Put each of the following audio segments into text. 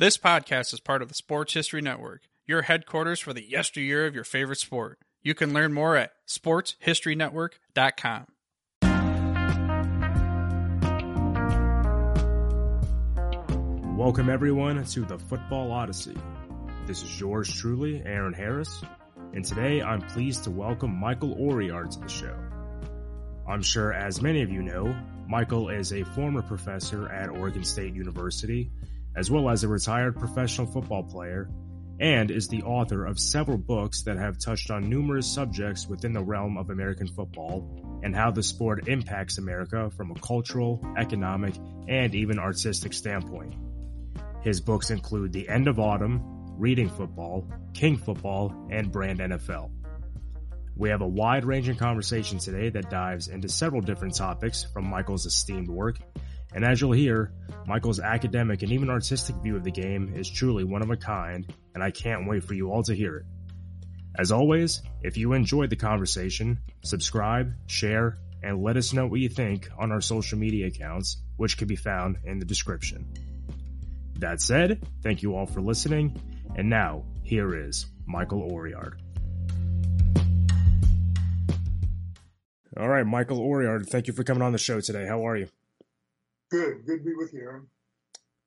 This podcast is part of the Sports History Network, your headquarters for the yesteryear of your favorite sport. You can learn more at sportshistorynetwork.com. Welcome, everyone, to the Football Odyssey. This is yours truly, Aron Harris, and today I'm pleased to welcome Michael Oriard to the show. I'm sure, as many of you know, Michael is a former professor at Oregon State University, as well as a retired professional football player, and is the author of several books that have touched on numerous subjects within the realm of American football and how the sport impacts America from a cultural, economic, and even artistic standpoint. His books include The End of Autumn, Reading Football, King Football, and Brand NFL. We have a wide ranging conversation today that dives into several different topics from Michael's esteemed work. And as you'll hear, Michael's academic and even artistic view of the game is truly one of a kind, and I can't wait for you all to hear it. As always, if you enjoyed the conversation, subscribe, share, and let us know what you think on our social media accounts, which can be found in the description. That said, thank you all for listening, and now, here is Michael Oriard. All right, Michael Oriard, thank you for coming on the show today. How are you? Good. Good to be with you, Aron.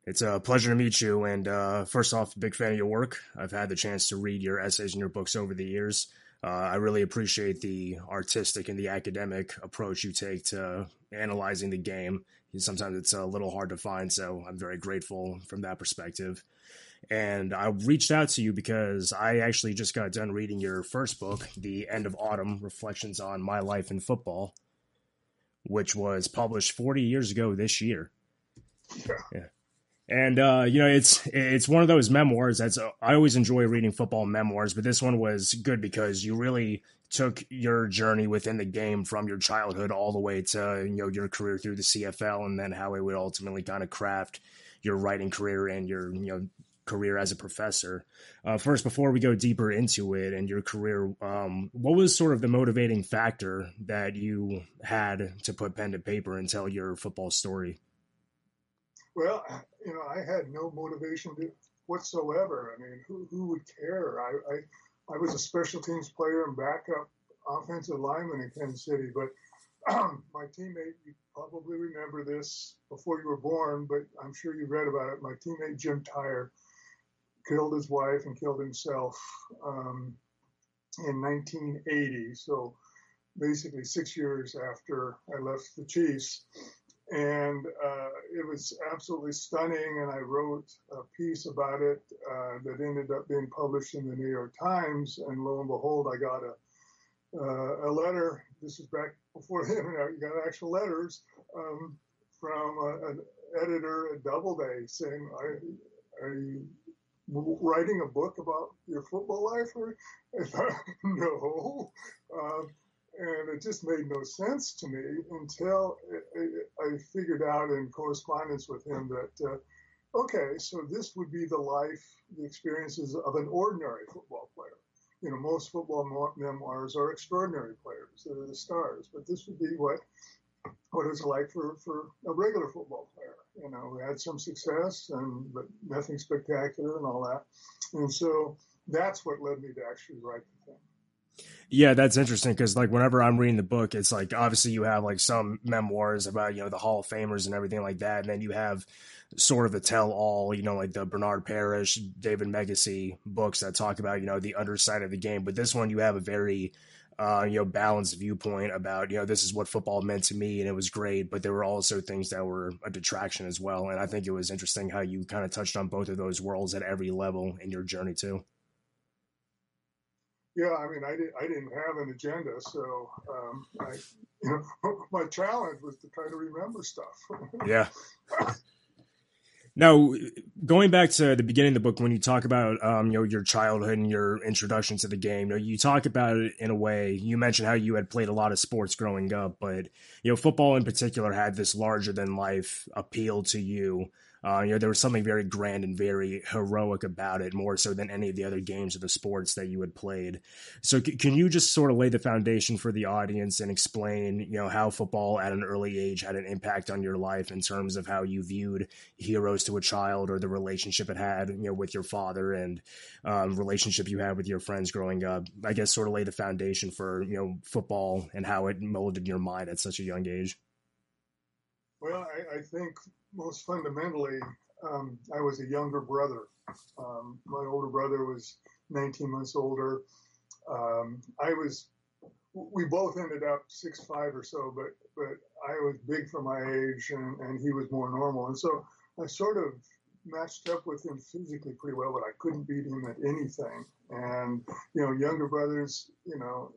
It's a pleasure to meet you. And uh, first off, big fan of your work. I've had the chance to read your essays and your books over the years. Uh, I really appreciate the artistic and the academic approach you take to analyzing the game. Sometimes it's a little hard to find, so I'm very grateful from that perspective. And I reached out to you because I actually just got done reading your first book, The End of Autumn Reflections on My Life in Football, which was published 40 years ago this year. Yeah. yeah. And uh, you know, it's it's one of those memoirs that's I always enjoy reading football memoirs, but this one was good because you really took your journey within the game from your childhood all the way to you know your career through the CFL, and then how it would ultimately kind of craft your writing career and your you know career as a professor. Uh, first, before we go deeper into it and your career, um, what was sort of the motivating factor that you had to put pen to paper and tell your football story? Well, you know, I had no motivation whatsoever. I mean, who, who would care? I, I, I was a special teams player and backup offensive lineman in Kansas City, but um, my teammate, you probably remember this before you were born, but I'm sure you read about it. My teammate Jim Tyrer killed his wife and killed himself um, in 1980. So basically, six years after I left the Chiefs. And uh, it was absolutely stunning. And I wrote a piece about it uh, that ended up being published in the New York Times. And lo and behold, I got a uh, a letter. This is back before the internet. You got actual letters um, from a, an editor at Doubleday saying, "Are, are you writing a book about your football life? Or I no. Um, and it just made no sense to me until I figured out in correspondence with him that, uh, okay, so this would be the life, the experiences of an ordinary football player. You know, most football memoirs are extraordinary players, they're the stars, but this would be what what it's like for, for a regular football player. You know, we had some success, and but nothing spectacular and all that. And so that's what led me to actually write the thing. Yeah, that's interesting because like whenever I'm reading the book, it's like obviously you have like some memoirs about you know the Hall of Famers and everything like that, and then you have sort of the tell all, you know, like the Bernard Parrish, David Meggyesy books that talk about you know the underside of the game. But this one, you have a very uh, you know, balanced viewpoint about, you know, this is what football meant to me and it was great, but there were also things that were a detraction as well. And I think it was interesting how you kind of touched on both of those worlds at every level in your journey too. Yeah, I mean, I, did, I didn't have an agenda, so um, I, you know, my challenge was to try to remember stuff. yeah. Now, going back to the beginning of the book, when you talk about um, you know your childhood and your introduction to the game, you, know, you talk about it in a way. You mentioned how you had played a lot of sports growing up, but you know football in particular had this larger than life appeal to you. Uh, you know, there was something very grand and very heroic about it, more so than any of the other games or the sports that you had played. So, c- can you just sort of lay the foundation for the audience and explain, you know, how football at an early age had an impact on your life in terms of how you viewed heroes to a child or the relationship it had, you know, with your father and um, relationship you had with your friends growing up? I guess sort of lay the foundation for you know football and how it molded your mind at such a young age. Well, I, I think most fundamentally, um, I was a younger brother. Um, my older brother was 19 months older. Um, I was, we both ended up six five or so, but but I was big for my age, and, and he was more normal, and so I sort of matched up with him physically pretty well, but I couldn't beat him at anything. And you know, younger brothers, you know,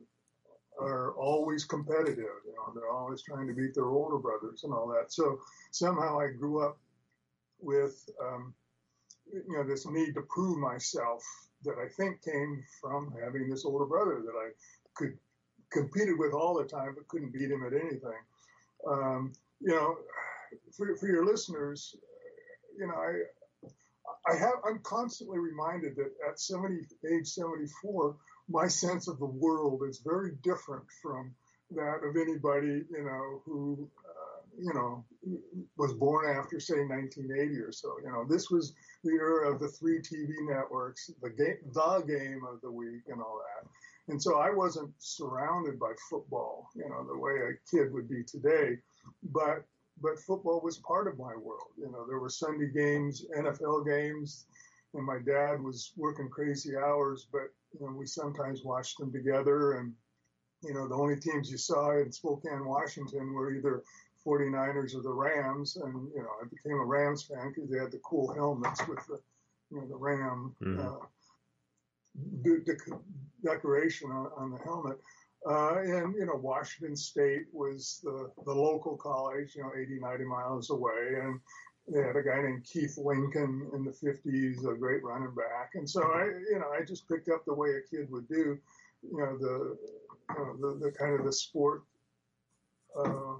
are always competitive. You know, they're always trying to beat their older brothers and all that. So somehow I grew up with, um, you know, this need to prove myself that I think came from having this older brother that I could competed with all the time, but couldn't beat him at anything. Um, you know, for, for your listeners, you know, I, I have, I'm constantly reminded that at 70, age 74, my sense of the world is very different from that of anybody, you know, who, uh, you know, was born after, say, 1980 or so. You know, this was the era of the three TV networks, the game, the game of the week, and all that. And so I wasn't surrounded by football, you know, the way a kid would be today. But but football was part of my world. You know, there were Sunday games, NFL games, and my dad was working crazy hours, but know, we sometimes watched them together. And you know, the only teams you saw in Spokane, Washington, were either 49ers or the Rams. And you know, I became a Rams fan because they had the cool helmets with the you know the Ram. Mm-hmm. Uh, de- de- decoration on, on, the helmet. Uh, and, you know, Washington State was the, the local college, you know, 80, 90 miles away. And they had a guy named Keith Lincoln in the 50s, a great running back. And so I, you know, I just picked up the way a kid would do, you know, the, you know, the, the kind of the sport uh,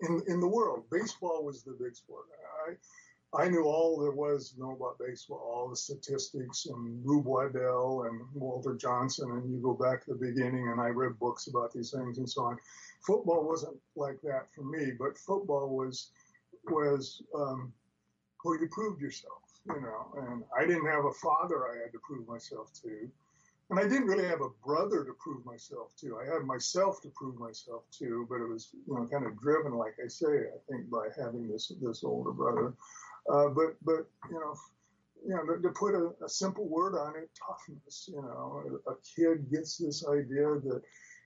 in, in the world. Baseball was the big sport. I, I knew all there was to know about baseball, all the statistics and Rube Waddell and Walter Johnson, and you go back to the beginning, and I read books about these things and so on. Football wasn't like that for me, but football was was um, where you proved yourself, you know. And I didn't have a father I had to prove myself to, and I didn't really have a brother to prove myself to. I had myself to prove myself to, but it was you know kind of driven, like I say, I think by having this this older brother. Uh, but but you know, you know, to, put a, a, simple word on it, toughness. You know, a kid gets this idea that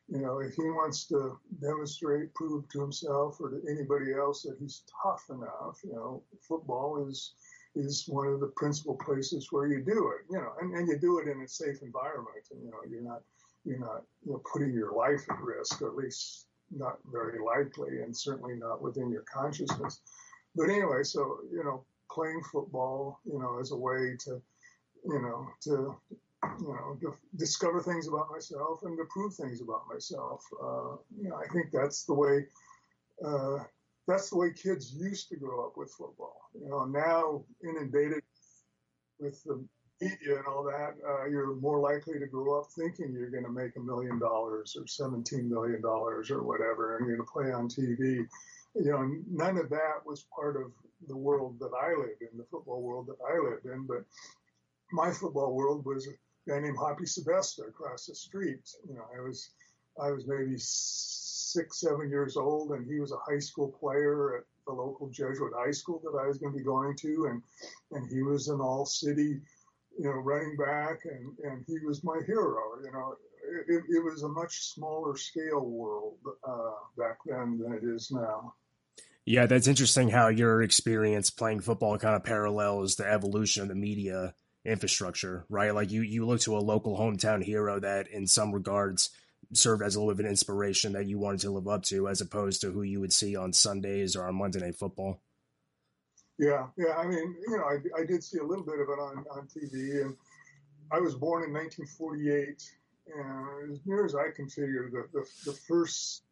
you know if he wants to demonstrate, prove to himself or to anybody else that he's tough enough, you know, football is is one of the principal places where you do it. You know, and, and you do it in a safe environment. And you know, you're not you're not you know putting your life at risk, or at least not very likely, and certainly not within your consciousness. But anyway, so you know, playing football, you know, as a way to, you know, to, you know, discover things about myself and to prove things about myself. Uh, you know, I think that's the way. Uh, that's the way kids used to grow up with football. You know, now inundated with the media and all that, uh, you're more likely to grow up thinking you're going to make a million dollars or 17 million dollars or whatever, and you're going to play on TV you know, none of that was part of the world that I lived in, the football world that I lived in. But my football world was guy named Hoppy Sebesta across the street. You know, I was I was maybe six, seven years old, and he was a high school player at the local Jesuit high school that I was going to be going to, and and he was an all city, you know, running back, and and he was my hero. You know, it, it was a much smaller scale world uh, back then than it is now. Yeah, that's interesting how your experience playing football kind of parallels the evolution of the media infrastructure, right? Like you you look to a local hometown hero that in some regards served as a little bit of an inspiration that you wanted to live up to as opposed to who you would see on Sundays or on Monday Night Football. Yeah, yeah. I mean, you know, I, I did see a little bit of it on, on TV, and I was born in 1948, and as near as I can figure, the, the, the first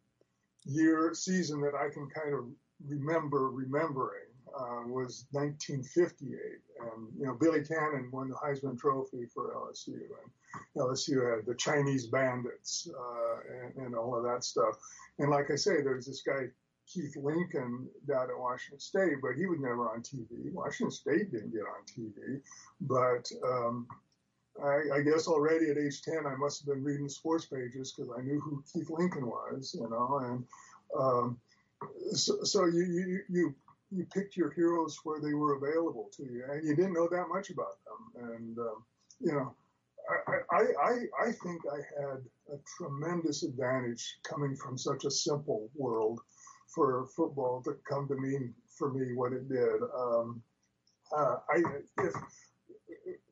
year season that I can kind of remember remembering. Uh, was 1958, and you know Billy Cannon won the Heisman Trophy for LSU, and LSU had the Chinese Bandits uh, and, and, all of that stuff. And like I say, there's this guy Keith Lincoln down at Washington State, but he was never on TV. Washington State didn't get on TV, but um, I, I, guess already at age 10, I must have been reading sports pages because I knew who Keith Lincoln was, you know, and um, so, so you, you, you you picked your heroes where they were available to you, and you didn't know that much about them. And um, you know, I, I, I, I think I had a tremendous advantage coming from such a simple world for football to come to mean for me what it did. Um, uh, I, if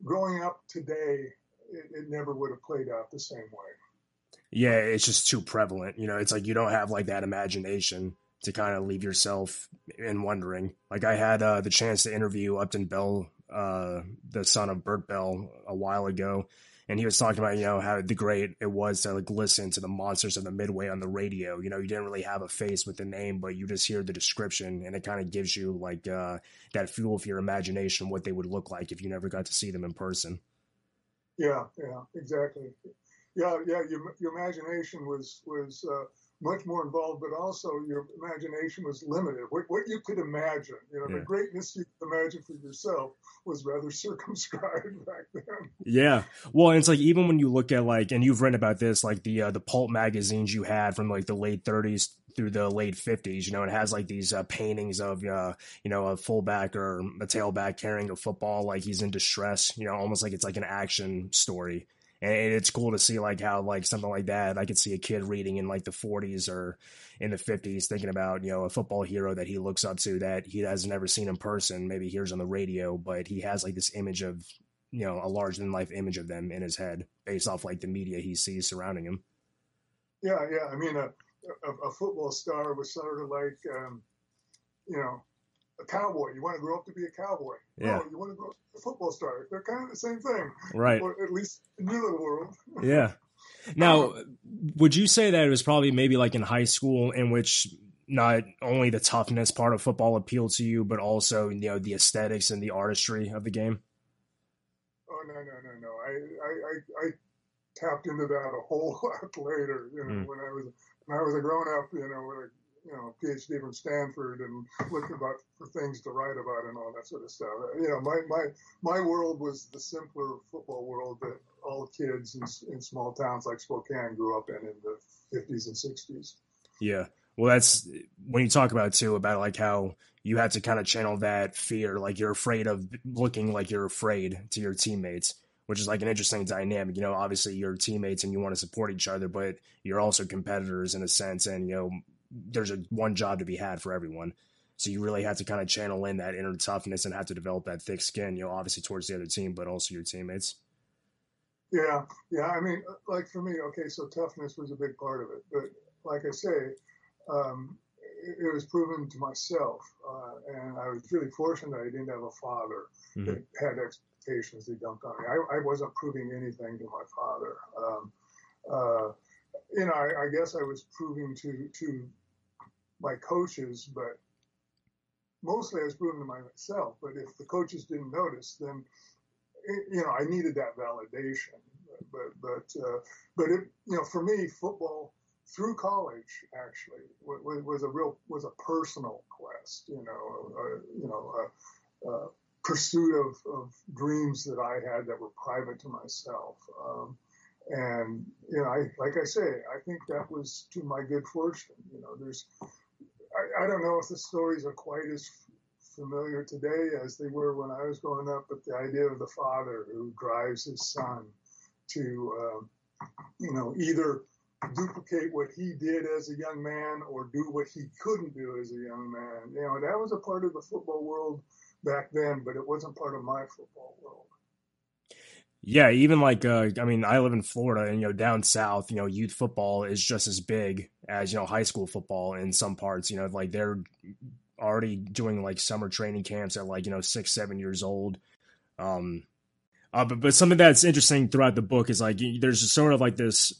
growing up today, it, it never would have played out the same way. Yeah, it's just too prevalent. You know, it's like you don't have like that imagination to kind of leave yourself in wondering. Like I had uh, the chance to interview Upton Bell, uh, the son of Bert Bell, a while ago, and he was talking about you know how the great it was to like listen to the monsters of the midway on the radio. You know, you didn't really have a face with the name, but you just hear the description, and it kind of gives you like uh, that fuel for your imagination what they would look like if you never got to see them in person. Yeah, yeah, exactly. Yeah, yeah. Your your imagination was was. Uh, much more involved, but also your imagination was limited. What, what you could imagine, you know, yeah. the greatness you could imagine for yourself was rather circumscribed back then. Yeah. Well, it's like even when you look at like, and you've written about this, like the uh, the pulp magazines you had from like the late 30s through the late 50s. You know, it has like these uh, paintings of, uh, you know, a fullback or a tailback carrying a football, like he's in distress. You know, almost like it's like an action story and it's cool to see like how like something like that I could see a kid reading in like the 40s or in the 50s thinking about you know a football hero that he looks up to that he has never seen in person maybe hears on the radio but he has like this image of you know a larger than life image of them in his head based off like the media he sees surrounding him. Yeah yeah i mean a, a, a football star was sort of like um, you know a cowboy. You want to grow up to be a cowboy. Yeah. Oh, you want to grow up a football star. They're kind of the same thing. Right. Or at least in your little world. yeah. Now, would you say that it was probably maybe like in high school in which not only the toughness part of football appealed to you, but also you know the aesthetics and the artistry of the game? Oh no no no no! I I, I, I tapped into that a whole lot later. You know, mm. when I was when I was a grown up, you know, when I you know, PhD from Stanford and looking about for things to write about and all that sort of stuff. Uh, you know, my my my world was the simpler football world that all kids in, in small towns like Spokane grew up in in the 50s and 60s. Yeah. Well, that's when you talk about too about like how you had to kind of channel that fear, like you're afraid of looking like you're afraid to your teammates, which is like an interesting dynamic. You know, obviously you're teammates and you want to support each other, but you're also competitors in a sense. And you know, there's a one job to be had for everyone. So you really have to kind of channel in that inner toughness and have to develop that thick skin, you know, obviously towards the other team, but also your teammates. Yeah, yeah. I mean, like for me, okay, so toughness was a big part of it, but like I say, um, it, it, was proven to myself, uh, and I was really fortunate I didn't have a father mm-hmm. that had expectations they dumped on me. I, I, wasn't proving anything to my father. Um, uh, you know, I, I guess I was proving to to my coaches, but mostly I was proving to myself. But if the coaches didn't notice, then it, you know I needed that validation. But but uh, but it, you know for me football through college actually was, was a real was a personal quest. You know uh, you know a, a pursuit of, of dreams that I had that were private to myself. Um, and you know, I like I say, I think that was to my good fortune. You know, there's I, I don't know if the stories are quite as familiar today as they were when I was growing up, but the idea of the father who drives his son to, um, you know, either duplicate what he did as a young man or do what he couldn't do as a young man. You know, that was a part of the football world back then, but it wasn't part of my football world. Yeah, even like uh, I mean, I live in Florida, and you know, down south, you know, youth football is just as big as you know high school football in some parts. You know, like they're already doing like summer training camps at like you know six, seven years old. Um, uh, but but something that's interesting throughout the book is like there's sort of like this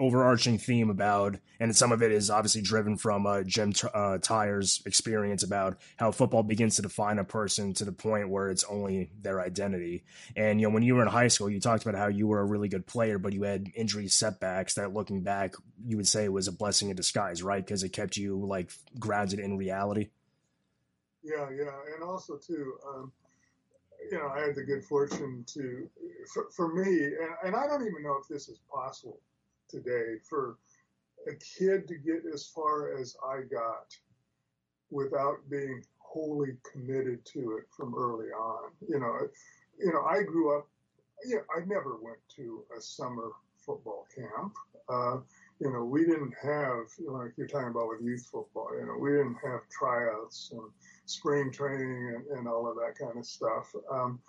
overarching theme about, and some of it is obviously driven from uh, Jim uh, Tyrer's experience about how football begins to define a person to the point where it's only their identity. And you know, when you were in high school, you talked about how you were a really good player, but you had injury setbacks that, looking back, you would say it was a blessing in disguise, right? Because it kept you like grounded in reality. Yeah, yeah, and also too. Um, you know, I had the good fortune to, for, for me, and, and I don't even know if this is possible today, for a kid to get as far as I got without being wholly committed to it from early on. You know, you know, I grew up. Yeah, I never went to a summer football camp. Uh, you know, we didn't have, like you're talking about with youth football, you know, we didn't have tryouts and spring training and, and all of that kind of stuff. Um,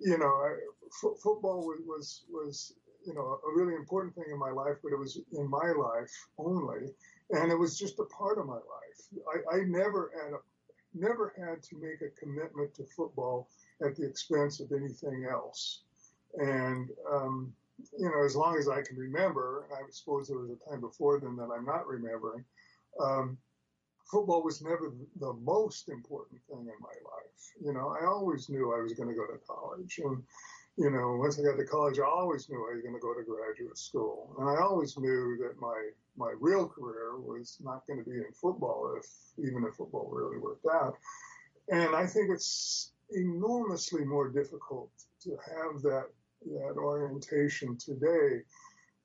you know, I, f- football was, was, you know, a really important thing in my life, but it was in my life only. And it was just a part of my life. I, I never had a, never had to make a commitment to football at the expense of anything else. And, um, you know, as long as I can remember, I suppose there was a time before then that I'm not remembering, um, football was never the most important thing in my life. You know, I always knew I was going to go to college. And, you know, once I got to college, I always knew I was going to go to graduate school. And I always knew that my, my real career was not going to be in football, if even if football really worked out. And I think it's enormously more difficult to have that that orientation today.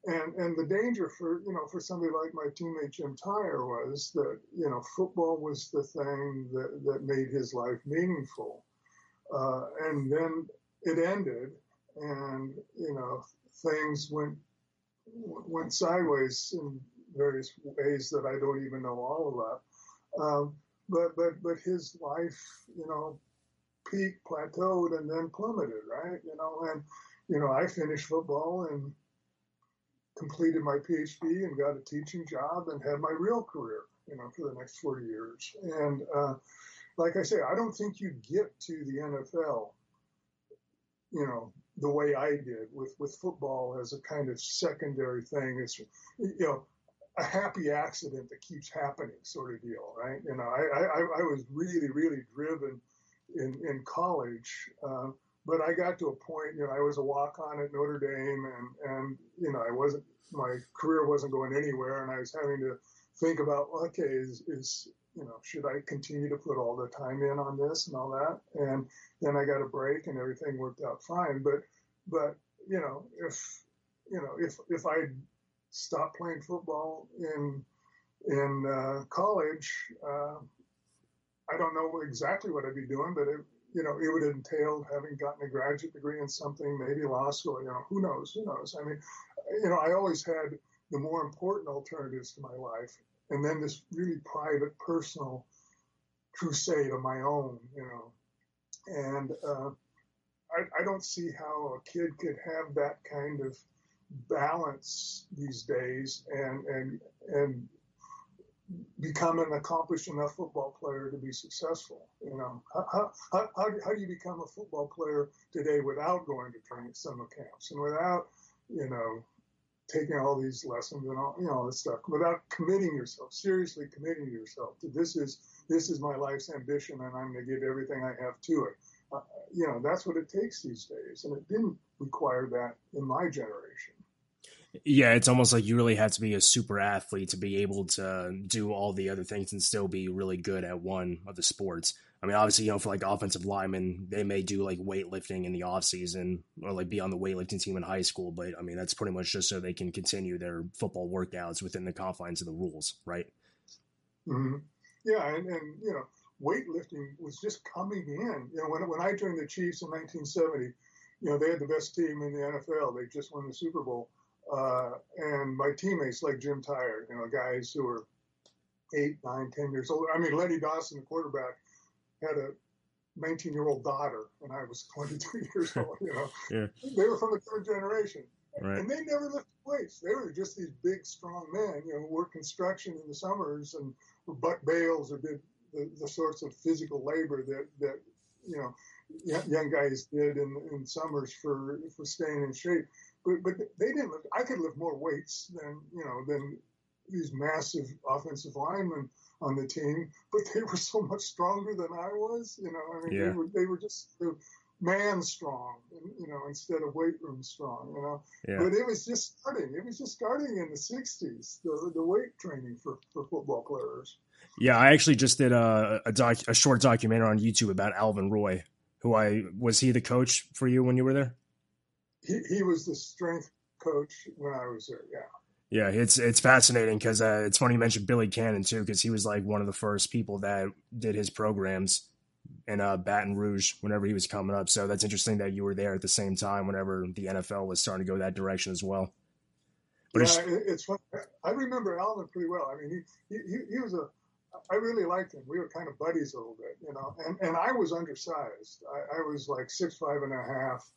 And and the danger for you know for somebody like my teammate Jim Tyrer was that you know football was the thing that, that made his life meaningful, uh, and then it ended, and you know things went went sideways in various ways that I don't even know all about. Um, but but but his life, you know, peaked, plateaued, and then plummeted, right? You know, and you know, I finished football and completed my PhD and got a teaching job and had my real career, you know, for the next 40 years. And uh, like I say, I don't think you get to the NFL, you know, the way I did with, with football as a kind of secondary thing. It's, you know, a happy accident that keeps happening sort of deal, right? You know, I, I, I was really, really driven in, in college. Uh, but I got to a point, you know, I was a walk on at Notre Dame and, and, you know, I wasn't, my career wasn't going anywhere and I was having to think about, okay, is, is, you know, should I continue to put all the time in on this and all that? And then I got a break and everything worked out fine. But, but, you know, if, you know, if, if I stopped playing football in, in uh, college, uh, I don't know exactly what I'd be doing, but it, you know, it would entail having gotten a graduate degree in something, maybe law school, you know, who knows, who knows. I mean, you know, I always had the more important alternatives to my life and then this really private, personal crusade of my own, you know. And uh, I, I don't see how a kid could have that kind of balance these days and, and, and become an accomplished enough football player to be successful. You know, how, how, how, how do you become a football player today without going to training summer camps and without, you know, taking all these lessons and all, you know, all this stuff, without committing yourself, seriously committing yourself to this is, this is my life's ambition and I'm going to give everything I have to it. Uh, you know, that's what it takes these days. And it didn't require that in my generation. Yeah, it's almost like you really have to be a super athlete to be able to do all the other things and still be really good at one of the sports. I mean, obviously, you know, for like offensive linemen, they may do like weightlifting in the off season or like be on the weightlifting team in high school, but I mean, that's pretty much just so they can continue their football workouts within the confines of the rules, right? Mm-hmm. Yeah, and, and you know, weightlifting was just coming in. You know, when when I joined the Chiefs in 1970, you know, they had the best team in the NFL. They just won the Super Bowl uh, and my teammates like Jim Tyrer, you know, guys who were eight, nine, ten years old. I mean, Lenny Dawson, the quarterback, had a 19 year old daughter, and I was 22 years old. You know, yeah. they were from the current generation, right. and they never lifted weights. They were just these big, strong men. You know, who worked construction in the summers and butt bales or did the, the sorts of physical labor that that you know young guys did in, in summers for for staying in shape. But but they didn't. Lift, I could lift more weights than you know than these massive offensive linemen on the team, but they were so much stronger than I was. You know, I mean, yeah. they were they were just man strong, you know, instead of weight room strong. You know, yeah. but it was just starting. It was just starting in the '60s. The the weight training for for football players. Yeah, I actually just did a a, doc, a short documentary on YouTube about Alvin Roy, who I was he the coach for you when you were there? He he was the strength coach when I was there. Yeah. Yeah, it's it's fascinating because uh, it's funny you mentioned Billy Cannon too, because he was like one of the first people that did his programs in uh, Baton Rouge whenever he was coming up. So that's interesting that you were there at the same time whenever the NFL was starting to go that direction as well. But yeah, it's, it's. I remember Alvin pretty well. I mean, he, he he was a. I really liked him. We were kind of buddies a little bit, you know. And and I was undersized. I, I was like six five and a half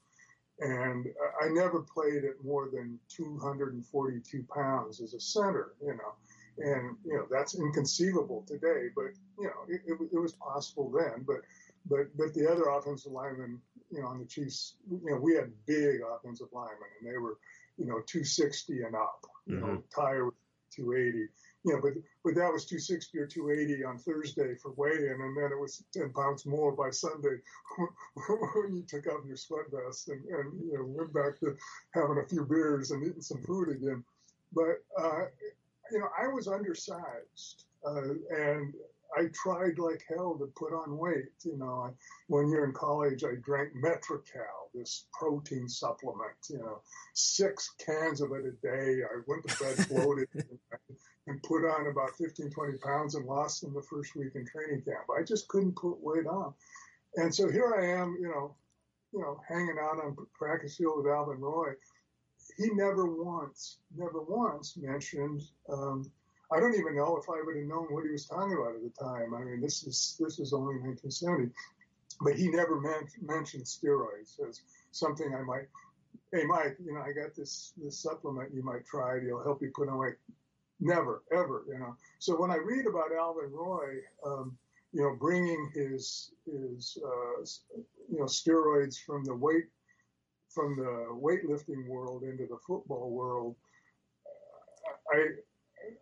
and I never played at more than 242 pounds as a center, you know, and you know that's inconceivable today, but you know it, it, it, was possible then. But but but the other offensive linemen, you know, on the Chiefs, you know, we had big offensive linemen, and they were, you know, 260 and up. You mm-hmm. know, Ty was 280 you know, but but that was 260 or 280 on Thursday for weigh-in, and then it was 10 pounds more by Sunday when you took off your sweat vest and, and you know went back to having a few beers and eating some food again. But uh, you know, I was undersized, uh, and I tried like hell to put on weight. You know, I, one year in college, I drank Metrocal, this protein supplement. You know, six cans of it a day. I went to bed bloated and put on about 15, 20 pounds and lost in the first week in training camp. I just couldn't put weight on. And so here I am, you know, you know, hanging out on practice field with Alvin Roy. He never once, never once mentioned. Um, I don't even know if I would have known what he was talking about at the time. I mean, this is this is only 1970, but he never mentioned steroids as something I might. Hey, Mike, you know, I got this this supplement you might try. It'll help you put on weight. Never, ever, you know. So when I read about Alvin Roy, um, you know, bringing his his uh, you know steroids from the weight from the weightlifting world into the football world, I,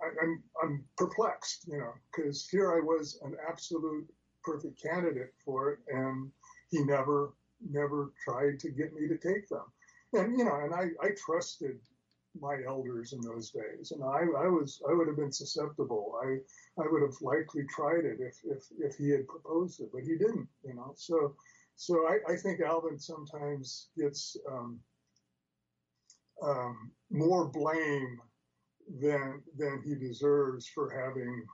I I'm I'm perplexed, you know, because here I was an absolute perfect candidate for it, and he never never tried to get me to take them. And you know, and I I trusted my elders in those days, and I, I was I would have been susceptible. I I would have likely tried it if if if he had proposed it, but he didn't. You know, so so I, I think Alvin sometimes gets um, um, more blame than than he deserves for having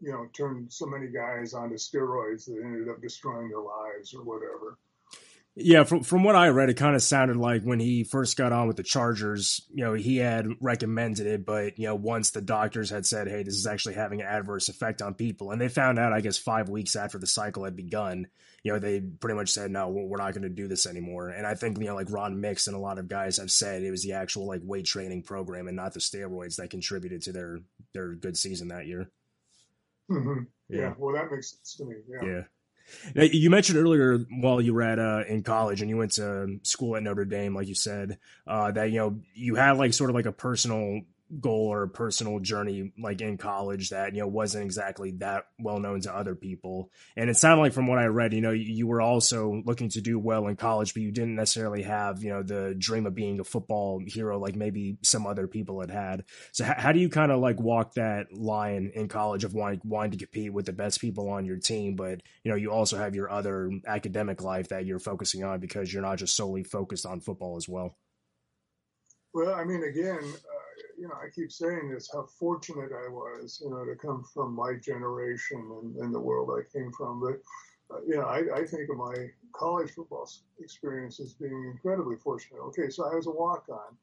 you know turned so many guys onto steroids that ended up destroying their lives or whatever. Yeah, from from what I read, it kind of sounded like when he first got on with the Chargers, you know, he had recommended it, but you know, once the doctors had said, "Hey, this is actually having an adverse effect on people," and they found out, I guess, five weeks after the cycle had begun, you know, they pretty much said, "No, we're not going to do this anymore." And I think you know, like Ron Mix and a lot of guys have said, it was the actual like weight training program and not the steroids that contributed to their their good season that year. Mm-hmm. Yeah. yeah. well, that makes sense to me. Yeah. Yeah. Now, you mentioned earlier while you were at uh, in college and you went to school at Notre Dame, like you said, uh, that you know you had like sort of like a personal goal or personal journey like in college that you know wasn't exactly that well known to other people. And it sounded like from what i read you know you, you, were also looking to do well in college but you didn't necessarily have you know the dream of being a football hero like maybe some other people had had. So h- how do you kind of like walk that line in college of wanting, wanting to compete with the best people on your team but you know you also have your other academic life that you're focusing on because you're not just solely focused on football as well? Well i mean again uh, you know, I keep saying this, how fortunate I was, you know, to come from my generation and, and the world I came from. But, uh, you know, I, I, think of my college football experience as being incredibly fortunate. Okay, so I was a walk on,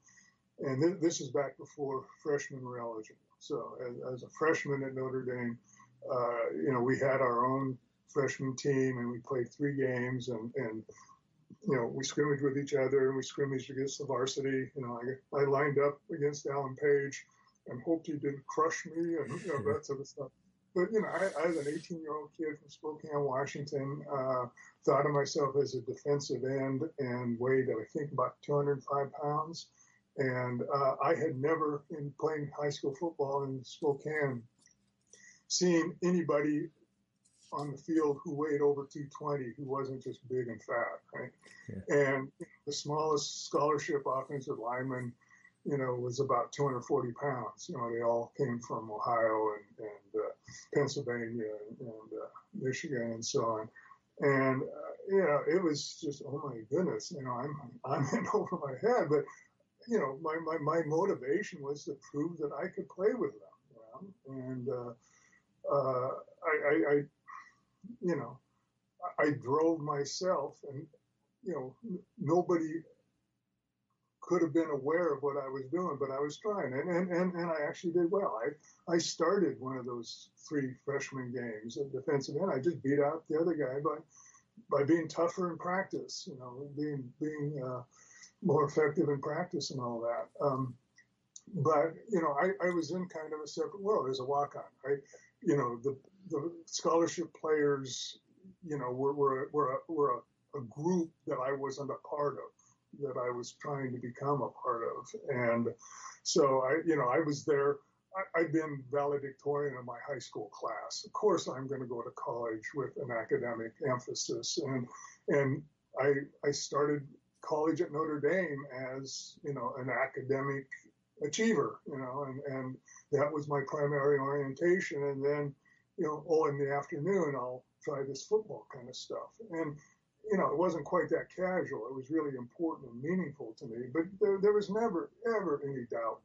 and th- this is back before freshmen were eligible. So, as, as a freshman at Notre Dame, uh, you know, we had our own freshman team and we played three games and, and you know, we scrimmaged with each other and we scrimmaged against the varsity. You know, I, I lined up against Alan Page and hoped he didn't crush me and you know, that sort of stuff. but you know, I, I an 18 year old kid from Spokane, Washington. Uh, thought of myself as a defensive end and weighed, I think, about 205 pounds. And uh, I had never, in playing high school football in Spokane, seen anybody on the field who weighed over 220 who wasn't just big and fat, right? Yeah. And the smallest scholarship offensive lineman, you know, was about 240 pounds. You know, they all came from Ohio and, and uh, Pennsylvania and, and uh, Michigan and so on. And uh, you know, it was just oh my goodness, you know, I'm I'm in over my head. But you know, my, my, my motivation was to prove that I could play with them. You know? And uh, uh, I, I, I, you know, I drove myself, and you know, nobody could have been aware of what I was doing, but I was trying, and and, and, and I actually did well. I I started one of those three freshman games at defensive end. I just beat out the other guy by by being tougher in practice, you know, being being uh, more effective in practice and all that. Um, but you know, I, I was in kind of a separate world as a walk-on. I, you know, the the scholarship players, you know, were were were a, were a, a group that I wasn't a part of, that I was trying to become a part of, and so I, you know, I was there. I, I've been valedictorian in my high school class. Of course, I'm going to go to college with an academic emphasis, and and I I started college at Notre Dame as you know an academic achiever, you know, and and that was my primary orientation. And then, you know, oh, in the afternoon I'll try this football kind of stuff. And you know, it wasn't quite that casual. It was really important and meaningful to me. But there, there was never ever any doubt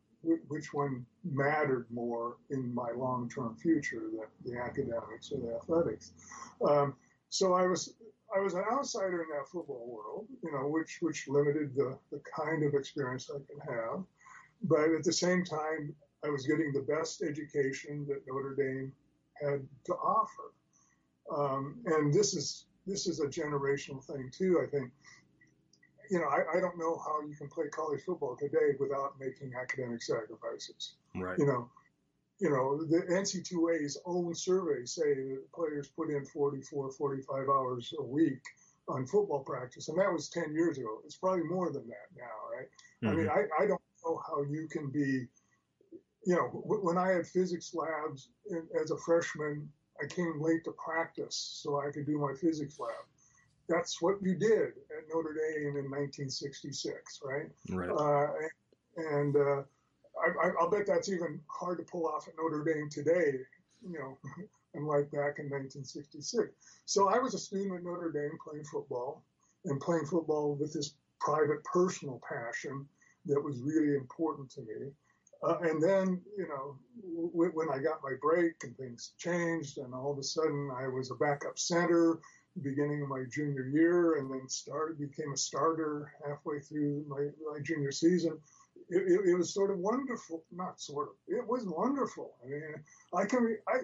which one mattered more in my long-term future, the, the academics or the athletics. Um, so I was I was an outsider in that football world, you know, which which limited the the kind of experience I could have. But at the same time, I was getting the best education that Notre Dame had to offer. Um, and this is this is a generational thing too. I think. You know, I, I don't know how you can play college football today without making academic sacrifices. Right. You know, you know, the NC2A's own surveys say that players put in 44, 45 hours a week on football practice, and that was 10 years ago. It's probably more than that now, right? Mm-hmm. I mean, mm-hmm. I, I don't know how you can be, you know, when I had physics labs as a freshman, I came late to practice so I could do my physics lab. That's what you did at Notre Dame in 1966, right? Right. Uh, and uh, I, will bet that's even hard to pull off at Notre Dame today, you know, and unlike back in 1966. So I was a student at Notre Dame playing football and playing football with this private personal passion that was really important to me. Uh, and then, you know, w- when I got my break and things changed, and all of a sudden I was a backup center beginning of my junior year, and then started became a starter halfway through my, my junior season it, it, it, was sort of wonderful. Not sort of. It was wonderful. I mean, I can. I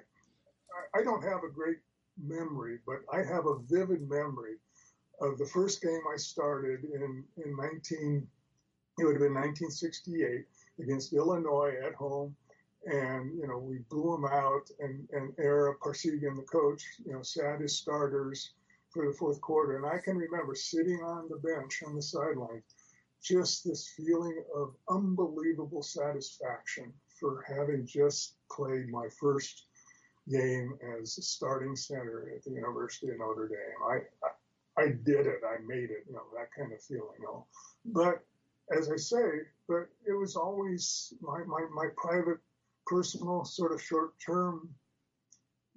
I don't have a great memory, but I have a vivid memory of the first game I started in in 19. It would have been 1968 against Illinois at home, and you know we blew them out. And and Ara Parseghian, the coach, you know, sat his starters for the fourth quarter. And I can remember sitting on the bench on the sideline just this feeling of unbelievable satisfaction for having just played my first game as a starting center at the University of Notre Dame. I, I, I did it. I made it. You know that kind of feeling. You know? But as I say, but it was always my, my, my private, personal, sort of short-term,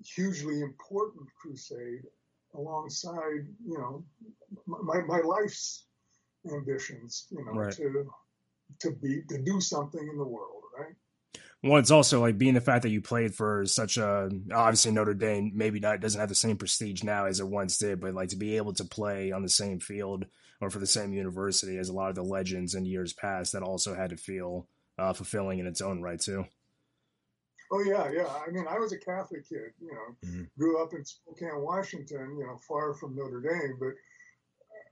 hugely important crusade alongside, you know, my, my life's ambitions, you know, right. to to be to do something in the world, right? Well, it's also like being the fact that you played for such a obviously Notre Dame maybe not doesn't have the same prestige now as it once did, but like to be able to play on the same field or for the same university as a lot of the legends in years past, that also had to feel uh, fulfilling in its own right too. Oh yeah, yeah. I mean, I was a Catholic kid, you know, mm-hmm. grew up in Spokane, Washington, you know, far from Notre Dame, but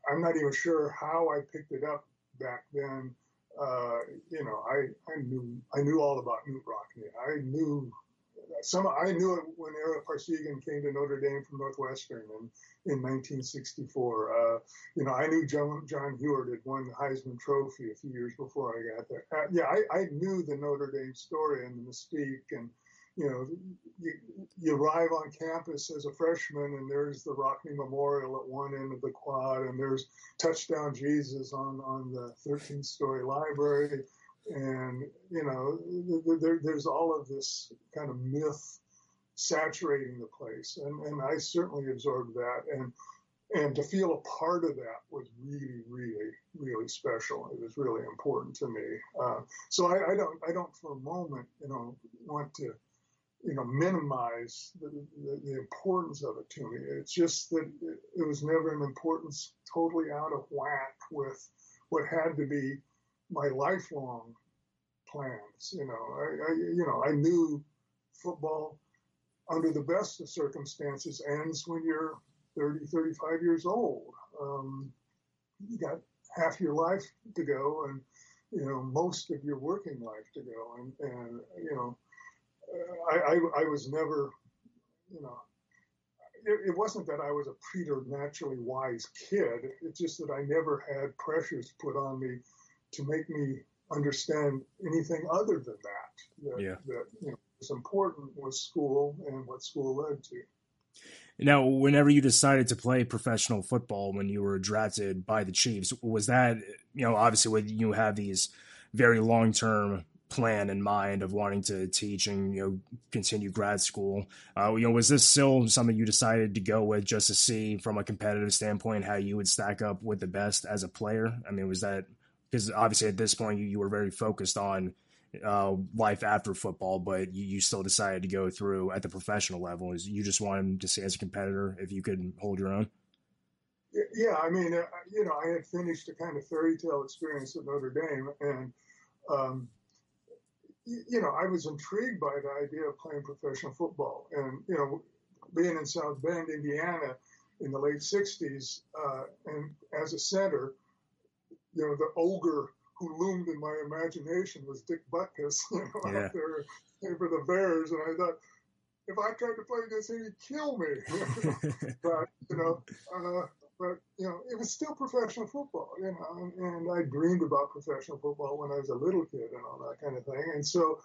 I'm not even sure how I picked it up back then. Uh, you know, I, I knew I knew all about Knute Rockne. I knew some I knew it when Ara Parseghian came to Notre Dame from Northwestern in, in 1964. Uh, you know, I knew John, John Huarte had won the Heisman Trophy a few years before I got there. Uh, yeah, I, I knew the Notre Dame story and the mystique and you know, you, you, arrive on campus as a freshman and there's the Rockne Memorial at one end of the quad and there's Touchdown Jesus on, on the 13th story library. And, you know, there, there's all of this kind of myth saturating the place. And, and I certainly absorbed that. And, and to feel a part of that was really, really, really special. It was really important to me. Uh, so I, I don't, I don't for a moment, you know, want to, you know, minimize the, the, the, importance of it to me. It's just that it, it, was never an importance totally out of whack with what had to be my lifelong plans. You know, I, I you know, I knew football under the best of circumstances ends when you're 30, 35 years old. Um, you got half your life to go and, you know, most of your working life to go. And, and you know, I, I, I was never, you know, it, it, wasn't that I was a preternaturally wise kid. It's just that I never had pressures put on me to make me understand anything other than that. That, yeah. that you know, was important was school and what school led to. Now, whenever you decided to play professional football when you were drafted by the Chiefs, was that, you know, obviously when you have these very long term plan in mind of wanting to teach and you know continue grad school. Uh, you know, was this still something you decided to go with just to see from a competitive standpoint how you would stack up with the best as a player? I mean, was that because obviously at this point you, you were very focused on uh, life after football, but you, you, still decided to go through at the professional level. Is you just wanted to see as a competitor if you could hold your own? Yeah, I mean, uh, you know, I had finished a kind of fairy tale experience at Notre Dame, and um, you know, I was intrigued by the idea of playing professional football. And, you know, being in South Bend, Indiana in the late 60s, uh, and as a center, you know, the ogre who loomed in my imagination was Dick Butkus, you know, yeah. out there for the Bears. And I thought, if I tried to play against him, he'd kill me. but, you know, uh, but you know, it was still professional football, you know, and, and, I dreamed about professional football when I was a little kid and all that kind of thing. And so,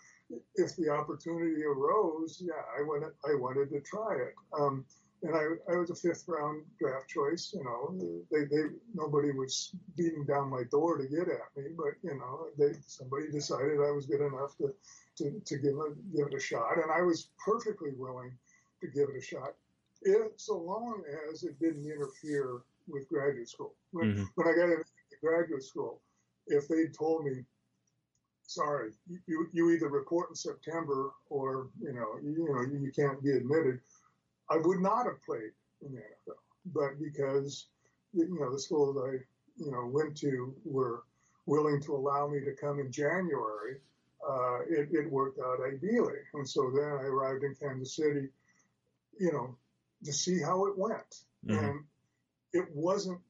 if the opportunity arose, yeah, I wanted I wanted to try it. Um, and I, I was a fifth round draft choice. You know, they, they nobody was beating down my door to get at me, but you know, they somebody decided I was good enough to to, to give it give it a shot, and I was perfectly willing to give it a shot if so long as it didn't interfere with graduate school. When, mm-hmm. when I got into graduate school, if they'd told me, sorry, you, you either report in September or, you know, you, you know, you can't be admitted, I would not have played in the NFL. But because, you know, the schools I, you know, went to were willing to allow me to come in January, uh, it, it worked out ideally. And so then I arrived in Kansas City, you know, to see how it went. Mm-hmm. And it wasn't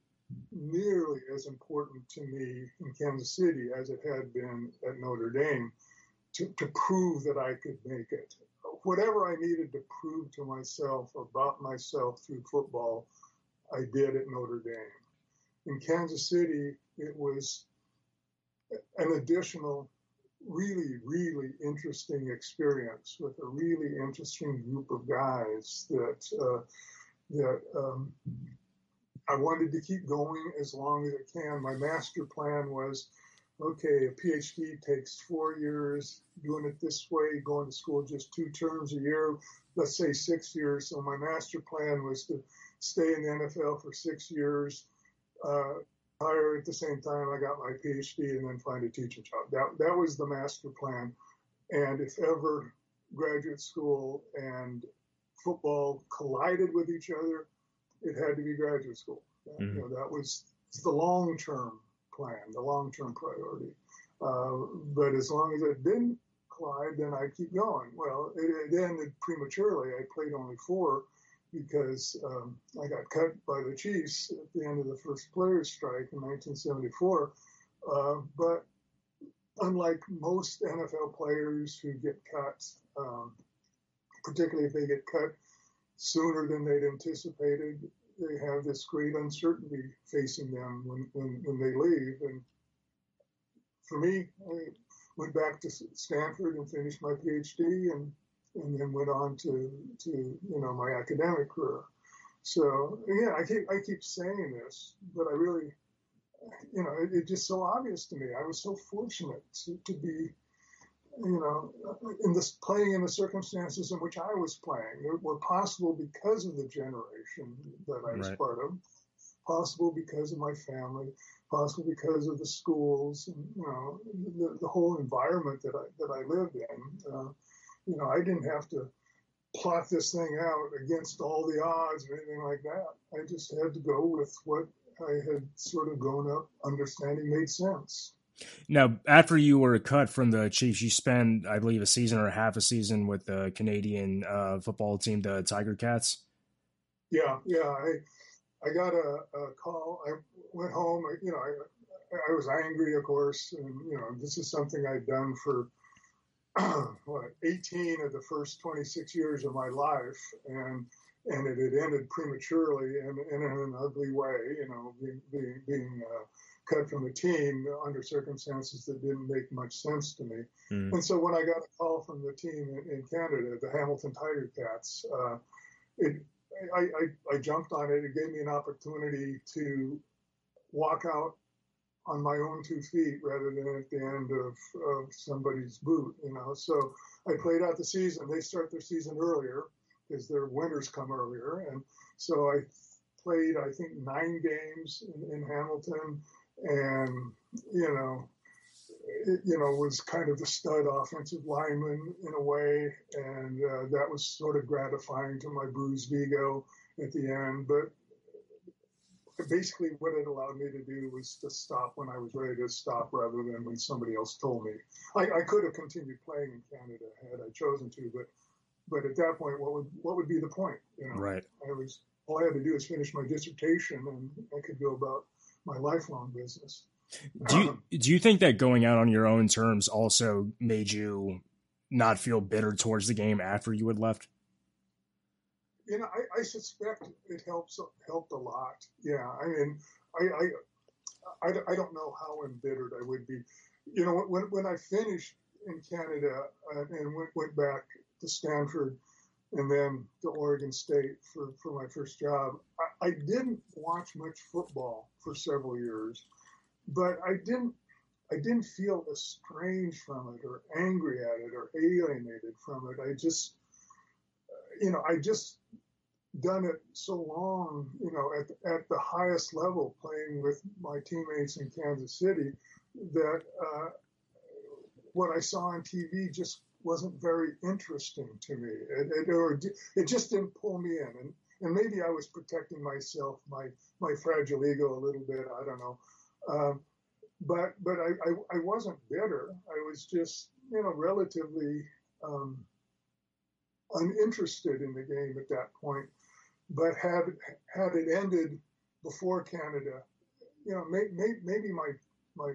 nearly as important to me in Kansas City as it had been at Notre Dame to, to prove that I could make it. Whatever I needed to prove to myself about myself through football, I did at Notre Dame. In Kansas City, it was an additional really, really interesting experience with a really interesting group of guys that uh, that um, I wanted to keep going as long as it can. My master plan was, okay, a PhD takes four years, doing it this way, going to school just two terms a year, let's say six years. So my master plan was to stay in the NFL for six years, uh, at the same time I got my PhD and then find a teaching job. That, that was the master plan. And if ever graduate school and football collided with each other, it had to be graduate school. Mm-hmm. You know, that was the long term plan, the long term priority. Uh, but as long as it didn't collide, then I keep going. Well, it, it ended prematurely. I played only four because um, I got cut by the Chiefs at the end of the first players' strike in 1974. Uh, but unlike most NFL players who get cut, um, particularly if they get cut sooner than they'd anticipated, they have this great uncertainty facing them when, when, when they leave. And for me, I went back to Stanford and finished my PhD and, and then went on to, to, you know, my academic career. So yeah, I keep, I keep saying this, but I really, you know, it, it's just so obvious to me. I was so fortunate to, to be you know, in this playing in the circumstances in which I was playing it were possible because of the generation that I was right. part of, possible because of my family, possible because of the schools, and you know, the, the whole environment that I that I lived in. Uh, you know, I didn't have to plot this thing out against all the odds or anything like that. I just had to go with what I had sort of grown up understanding made sense. Now, after you were cut from the Chiefs, you spent, I believe, a season or a half a season with the Canadian uh, football team, the Tiger Cats. Yeah, yeah. I I got a, a call. I went home. You know, I I was angry, of course, and you know, this is something I'd done for what 18 of the first 26 years of my life, and and it had ended prematurely and, and in an ugly way. You know, being being, being uh, cut from the team under circumstances that didn't make much sense to me. Mm. And so when I got a call from the team in, in Canada, the Hamilton Tiger Cats, uh, it, I, I, I, jumped on it. It gave me an opportunity to walk out on my own two feet rather than at the end of, of somebody's boot, you know. So I played out the season. They start their season earlier because their winters come earlier. And so I played, I think, nine games in, in Hamilton and you know, it, you know, was kind of the stud offensive lineman in a way, and uh, that was sort of gratifying to my bruised ego at the end. But basically, what it allowed me to do was to stop when I was ready to stop, rather than when somebody else told me. I, I could have continued playing in Canada had I chosen to, but but at that point, what would what would be the point? You know, right? I was all I had to do was finish my dissertation, and I could go about my lifelong business. Do you, um, do you think that going out on your own terms also made you not feel bitter towards the game after you had left? You know, I, I suspect it helps helped a lot. Yeah, I mean, I, I, I, I don't know how embittered I would be. You know, when when I finished in Canada uh, and went went back to Stanford and then to Oregon State for, for my first job. I, I, didn't watch much football for several years, but I didn't I didn't feel estranged from it or angry at it or alienated from it. I just you know I just done it so long, you know, at at the highest level, playing with my teammates in Kansas City, that uh, what I saw on TV just wasn't very interesting to me. It, it, or it just didn't pull me in. And, and maybe I was protecting myself, my, my fragile ego a little bit. I don't know. Um, but but I, I, I, wasn't bitter. I was just, you know, relatively um, uninterested in the game at that point. But had, had it ended before Canada, you know, may, may, maybe my, my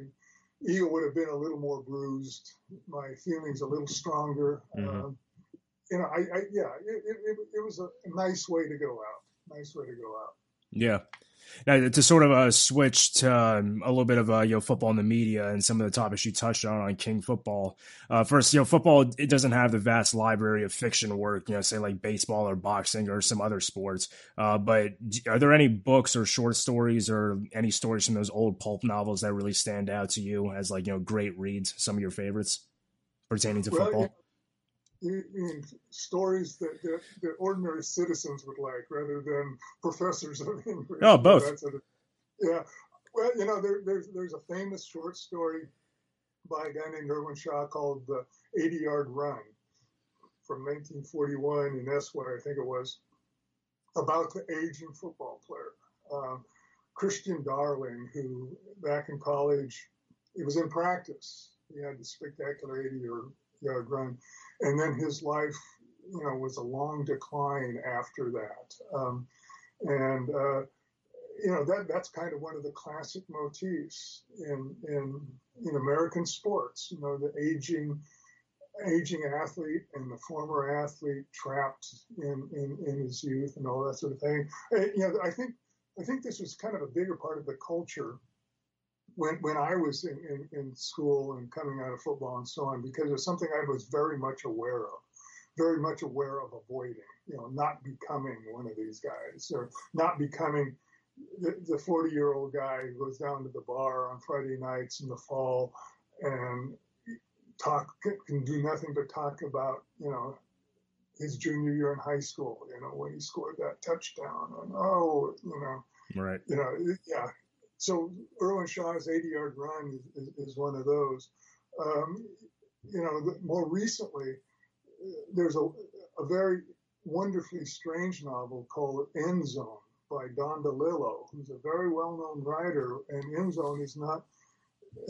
ego would have been a little more bruised, my feelings a little stronger. Mm-hmm. Um, you know, I, I yeah, it, it, it, was a nice way to go out. Nice way to go out. Yeah. Now, to sort of uh, switch to um, a little bit of uh, you know football in the media and some of the topics you touched on on King Football. Uh, first, you know, football it doesn't have the vast library of fiction work, you know, say like baseball or boxing or some other sports. Uh, but are there any books or short stories or any stories from those old pulp novels that really stand out to you as like you know great reads? Some of your favorites pertaining to well, football. You, mean stories that, that, that, ordinary citizens would like rather than professors of English. Oh, both. yeah. Well, you know, there, there's there's a famous short story by a guy named Irwin Shaw called the 80 Yard Run from 1941 in Esquire, I think it was, about the aging football player. Uh, Christian Darling, who back in college, he was in practice. He had the spectacular 80 yard run and then his life, you know, was a long decline after that. Um, and uh, you know that that's kind of one of the classic motifs in in in American sports. You know, the aging aging athlete and the former athlete trapped in, in, in his youth and all that sort of thing. You know, I think I think this was kind of a bigger part of the culture when when I was in, in, in school and coming out of football and so on, because it's something I was very much aware of, very much aware of avoiding. You know, not becoming one of these guys or not becoming the 40 year old guy who goes down to the bar on Friday nights in the fall and talk can do nothing but talk about you know his junior year in high school you know when he scored that touchdown and oh you know right you know yeah so Irwin Shaw's 80 yard run is, is, one of those um, you know more recently there's a, a very wonderfully strange novel called End Zone by Don DeLillo, who's a very well-known writer, and End Zone is not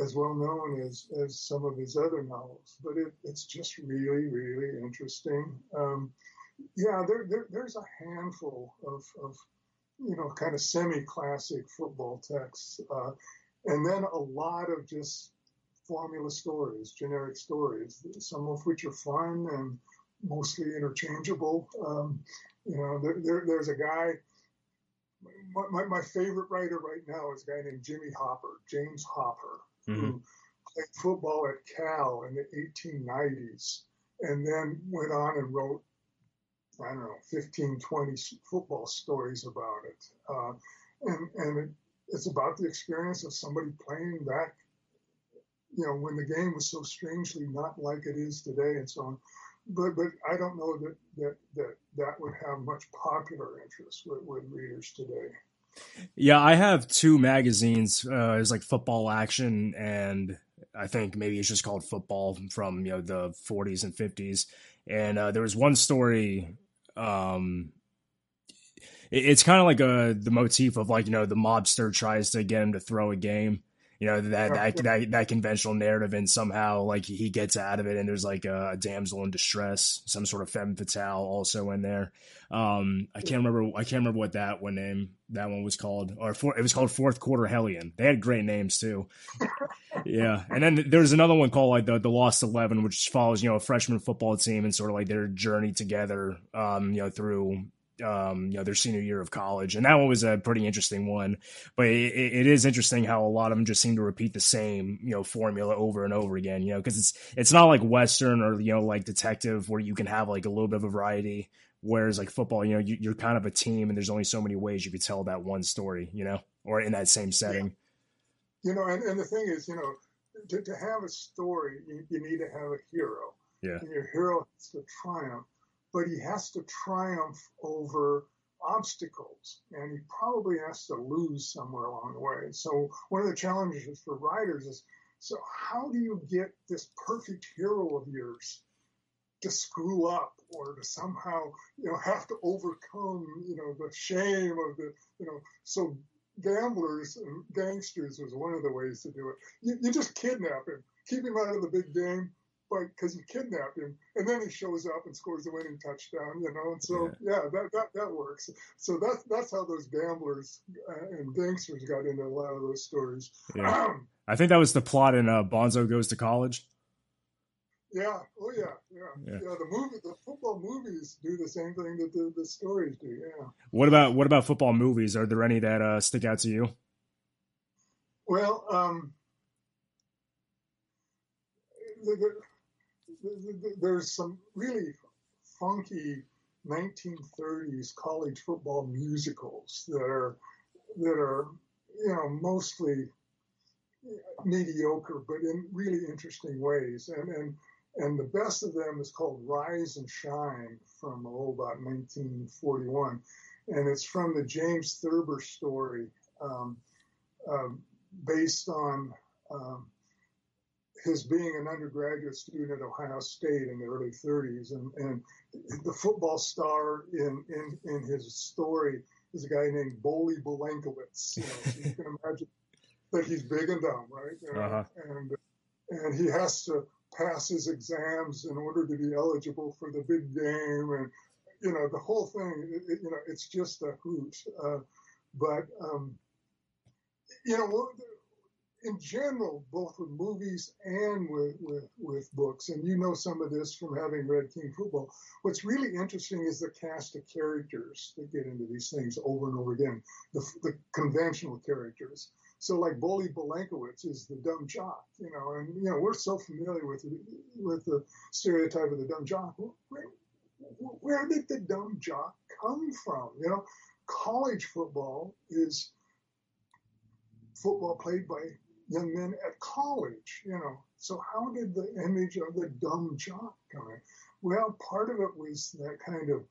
as well known as, as some of his other novels, but it, it's just really, really interesting. Um, yeah, there, there, there's a handful of, of, you know, kind of semi-classic football texts, uh, and then a lot of just formula stories, generic stories, some of which are fun and mostly interchangeable. Um, you know, there, there, there's a guy my, my, my, favorite writer right now is a guy named Jimmy Hopper, James Hopper, mm-hmm. who played football at Cal in the 1890s and then went on and wrote, I don't know, 15, 20 football stories about it. Uh, and and it, it's about the experience of somebody playing back, you know, when the game was so strangely not like it is today and so on but but I don't know that that that that would have much popular interest with, with readers today. Yeah, I have two magazines. Uh, it's like Football Action, and I think maybe it's just called Football from you know the 40s and 50s. And uh, there was one story. Um, it, it's kind of like a the motif of like you know the mobster tries to get him to throw a game, you know that that, that that conventional narrative and somehow like he gets out of it and there's like a, damsel in distress some sort of femme fatale also in there. Um i can't remember i can't remember what that one name that one was called or for, it was called fourth quarter hellion. They had great names too. Yeah. And then there's another one called like the, the lost 11 which follows you know a freshman football team and sort of like their journey together um you know through um, you know, their senior year of college. And that one was a pretty interesting one. But it, it is interesting how a lot of them just seem to repeat the same, you know, formula over and over again, you know, because it's it's not like Western or, you know, like detective where you can have like a little bit of a variety. Whereas like football, you know, you, are kind of a team and there's only so many ways you could tell that one story, you know, or in that same setting. Yeah. You know, and, and the thing is, you know, to, to have a story, you, you need to have a hero. Yeah. And your hero has to triumph but he has to triumph over obstacles and he probably has to lose somewhere along the way. So one of the challenges for writers is so how do you get this perfect hero of yours to screw up or to somehow you know have to overcome you know the shame of the you know so gamblers and gangsters was one of the ways to do it. You, you just kidnap him, keep him out of the big game, but because you kidnapped him, and then he shows up and scores the winning touchdown, you know. And so, yeah, yeah that, that that works. So that's that's how those gamblers uh, and gangsters got into a lot of those stories. Yeah. Um, I think that was the plot in uh, Bonzo Goes to College. Yeah. Oh yeah. Yeah. Yeah. yeah the movie, the football movies do the same thing that the, the stories do. Yeah. What about what about football movies? Are there any that uh, stick out to you? Well, um, the, the, there's some really funky 1930s college football musicals that are that are you know mostly mediocre but in really interesting ways. And and and the best of them is called Rise and Shine from oh, about 1941 and it's from the James Thurber story um, um, based on um, his being an undergraduate student at Ohio State in the early 30s, and, and the football star in, in, in his story is a guy named Bolie Belenkowitz. You, know, so you can imagine that he's big and dumb, right? Uh-huh. And and he has to pass his exams in order to be eligible for the big game, and you know the whole thing. It, you know, it's just a hoot. Uh, but um, you know in general, both with movies and with, with, with books, and you know some of this from having read King Football, what's really interesting is the cast of characters that get into these things over and over again, the, the conventional characters. So like Bully Belenkowitz is the dumb jock, you know, and you know we're so familiar with with the stereotype of the dumb jock. Where, where did the dumb jock come from? You know, college football is football played by young men at college, you know. So how did the image of the dumb jock come in? Well, part of it was that kind of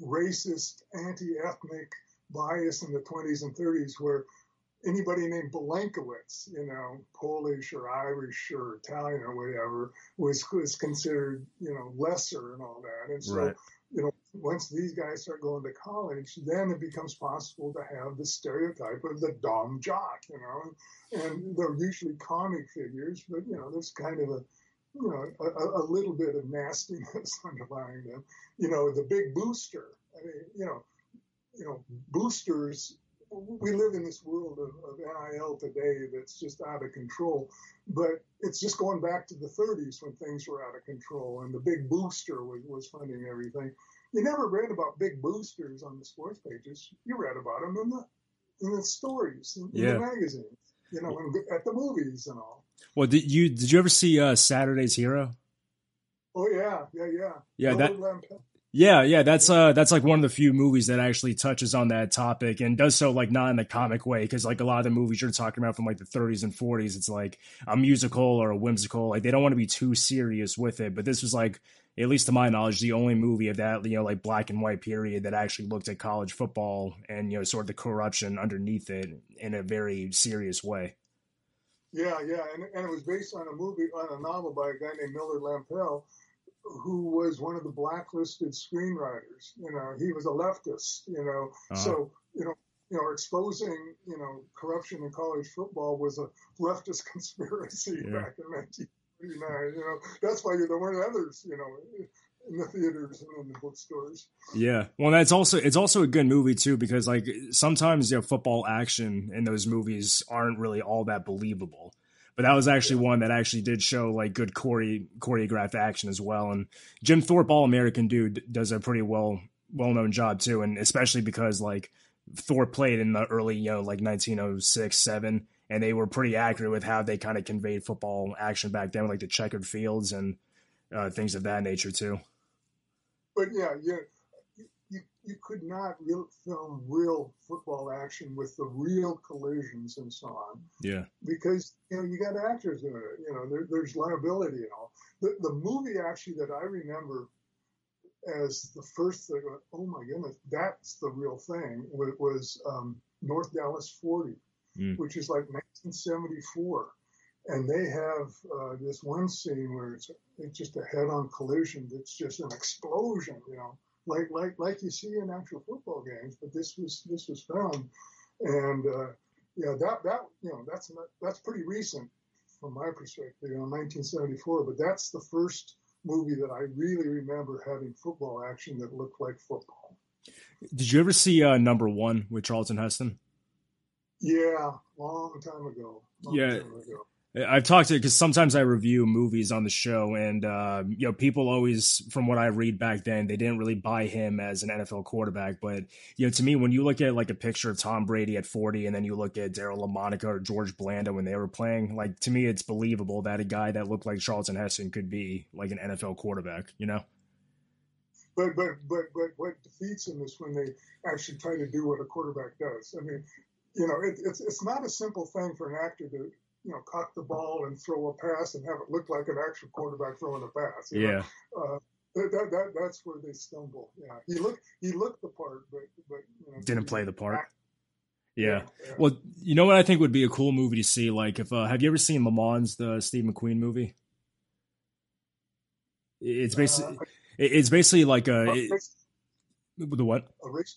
racist, anti-ethnic bias in the 20s and 30s where anybody named Belenkowitz, you know, Polish or Irish or Italian or whatever, was was considered, you know, lesser and all that. And so, right. You know, once these guys start going to college, then it becomes possible to have the stereotype of the dumb jock, you know, and they're usually comic figures, but you know, there's kind of a you know, a, a little bit of nastiness underlying them. You know, the big booster. I mean, you know, you know, boosters. We live in this world of, of NIL today that's just out of control, but it's just going back to the 30s when things were out of control, and the big booster was, was funding everything you never read about big boosters on the sports pages. You read about them in the in the stories in, yeah. in the magazines, you know, at the movies and all. Well, did you did you ever see uh, Saturday's Hero? Oh yeah, yeah, yeah. Yeah, that. Yeah, yeah, that's uh that's like one of the few movies that actually touches on that topic and does so like not in the comic way because like a lot of the movies you're talking about from like the 30s and 40s it's like a musical or a whimsical like they don't want to be too serious with it but this was like at least to my knowledge, the only movie of that, you know, like black and white period that actually looked at college football and, you know, sort of the corruption underneath it in a very serious way. Yeah, yeah. And, and it was based on a movie, on a novel by a guy named Millard Lampell, who was one of the blacklisted screenwriters. You know, he was a leftist, you know. Uh-huh. So, you know, you know, exposing, you know, corruption in college football was a leftist conspiracy yeah. back in 19- you know, that's why there weren't others, you know, in the theaters and in the bookstores. Yeah, well, that's also it's also a good movie too because like sometimes you know football action in those movies aren't really all that believable. But that was actually one that actually did show like good chore- choreographed action as well. And Jim Thorpe, All American dude, does a pretty well well known job too, and especially because like Thorpe played in the early you know like 1906 seven and they were pretty accurate with how they kind of conveyed football action back then, like the checkered fields and uh, things of that nature too. But yeah, yeah, you could not real, film real football action with the real collisions and so on. Yeah, because you know you got actors doing it. You know, there, there's liability and all. The the movie actually that I remember as the first thing, oh my goodness, that's the real thing. Was um, North Dallas 40 mm. which is like 1974. And they have uh, this one scene where it's, it's just a head-on collision that's just an explosion, you know, like like like you see in actual football games. But this was this was filmed, and uh, yeah, that that you know that's not, that's pretty recent from my perspective, you know, 1974. But that's the first movie that I really remember having football action that looked like football. Did you ever see uh, Number One with Charlton Heston? Yeah, long time ago. Long yeah. Time ago. I've talked to because sometimes I review movies on the show, and uh, you know, people always, from what I read back then, they didn't really buy him as an NFL quarterback. But you know, to me, when you look at like a picture of Tom Brady at forty, and then you look at Daryle Lamonica or George Blanda when they were playing, like to me, it's believable that a guy that looked like Charlton Heston could be like an NFL quarterback. You know. But but but but what defeats him is when they actually try to do what a quarterback does. I mean, you know, it, it's it's not a simple thing for an actor to you know cock the ball and throw a pass and have it look like an actual quarterback throwing a pass. yeah. Uh, that, that, that's where they stumble. Yeah, he looked he looked the part, but but you know, didn't play the part. Yeah. Yeah, yeah. Well, you know what I think would be a cool movie to see? Like, if uh, have you ever seen Le Mans, the Steve McQueen movie? It's basically uh, it's basically like a it, the what? A race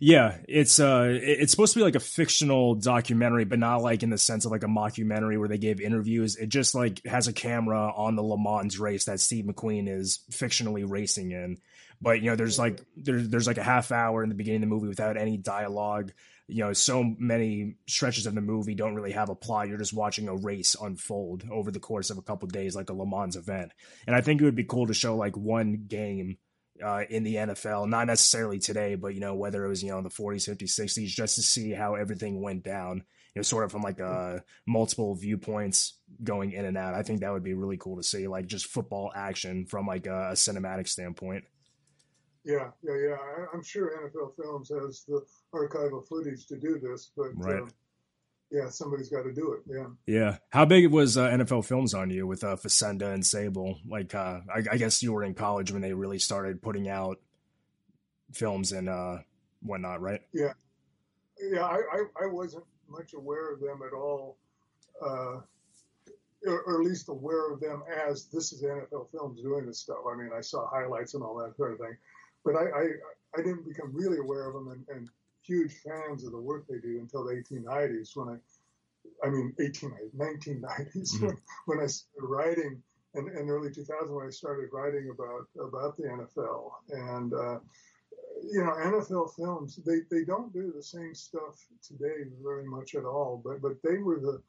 Yeah, it's uh, it's supposed to be like a fictional documentary, but not like in the sense of like a mockumentary where they give interviews. It just like has a camera on the Le Mans race that Steve McQueen is fictionally racing in. But you know, there's like there's there's like a half hour in the beginning of the movie without any dialogue. You know, so many stretches of the movie don't really have a plot. You're just watching a race unfold over the course of a couple days, like a Le Mans event. And I think it would be cool to show like one game uh, in the NFL, not necessarily today, but you know whether it was you know in the 40s, 50s, 60s, just to see how everything went down. You know, sort of from like uh, multiple viewpoints going in and out. I think that would be really cool to see, like just football action from like a, a cinematic standpoint. Yeah, yeah, yeah. I, am sure NFL Films has the archival footage to do this, but right. Uh, yeah, somebody's got to do it. Yeah. Yeah. How big was uh, NFL Films on you with uh, Facenda and Sabol? Like, uh, I, I, guess you were in college when they really started putting out films and uh, whatnot, right? Yeah. Yeah, I, I, I, wasn't much aware of them at all, uh, or, or, at least aware of them as this is NFL Films doing this stuff. I mean, I saw highlights and all that sort of thing, but I, I, I didn't become really aware of them and, and huge fans of the work they do until the 1890s when I, I mean, 18, 1990s mm-hmm. when, when I started writing and, and early 2000 when I started writing about, about the NFL and, uh, you know, NFL films, they, they don't do the same stuff today very much at all, but, but they were the,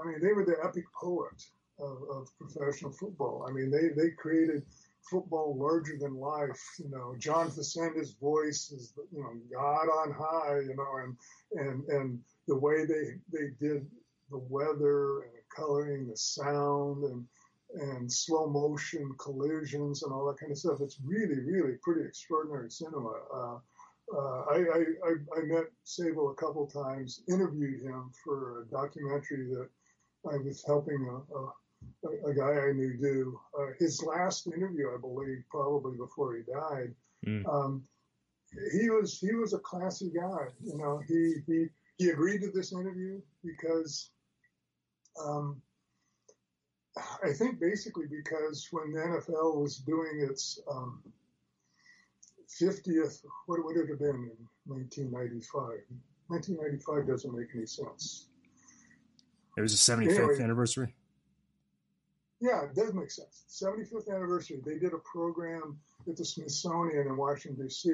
I mean, they were the epic poet of, of professional football. I mean, they, they created football larger than life. You know, John Facenda's voice is, you know, God on high. You know, and and and the way they they did the weather and the coloring, the sound, and and slow motion collisions and all that kind of stuff. It's really, really pretty extraordinary cinema. Uh, uh, I, I, I, met Sabol a couple times, interviewed him for a documentary that I was helping a, a a, a guy I knew do. Uh, his last interview, I believe, probably before he died. Mm. Um, he was he was a classy guy. You know, he he he agreed to this interview because um, I think basically because when the NFL was doing its um, 50th, what would it have been in 1995? 1995 doesn't make any sense. It was the 75th anyway, anniversary. Yeah, it does make sense. 75th anniversary. They did a program at the Smithsonian in Washington D.C.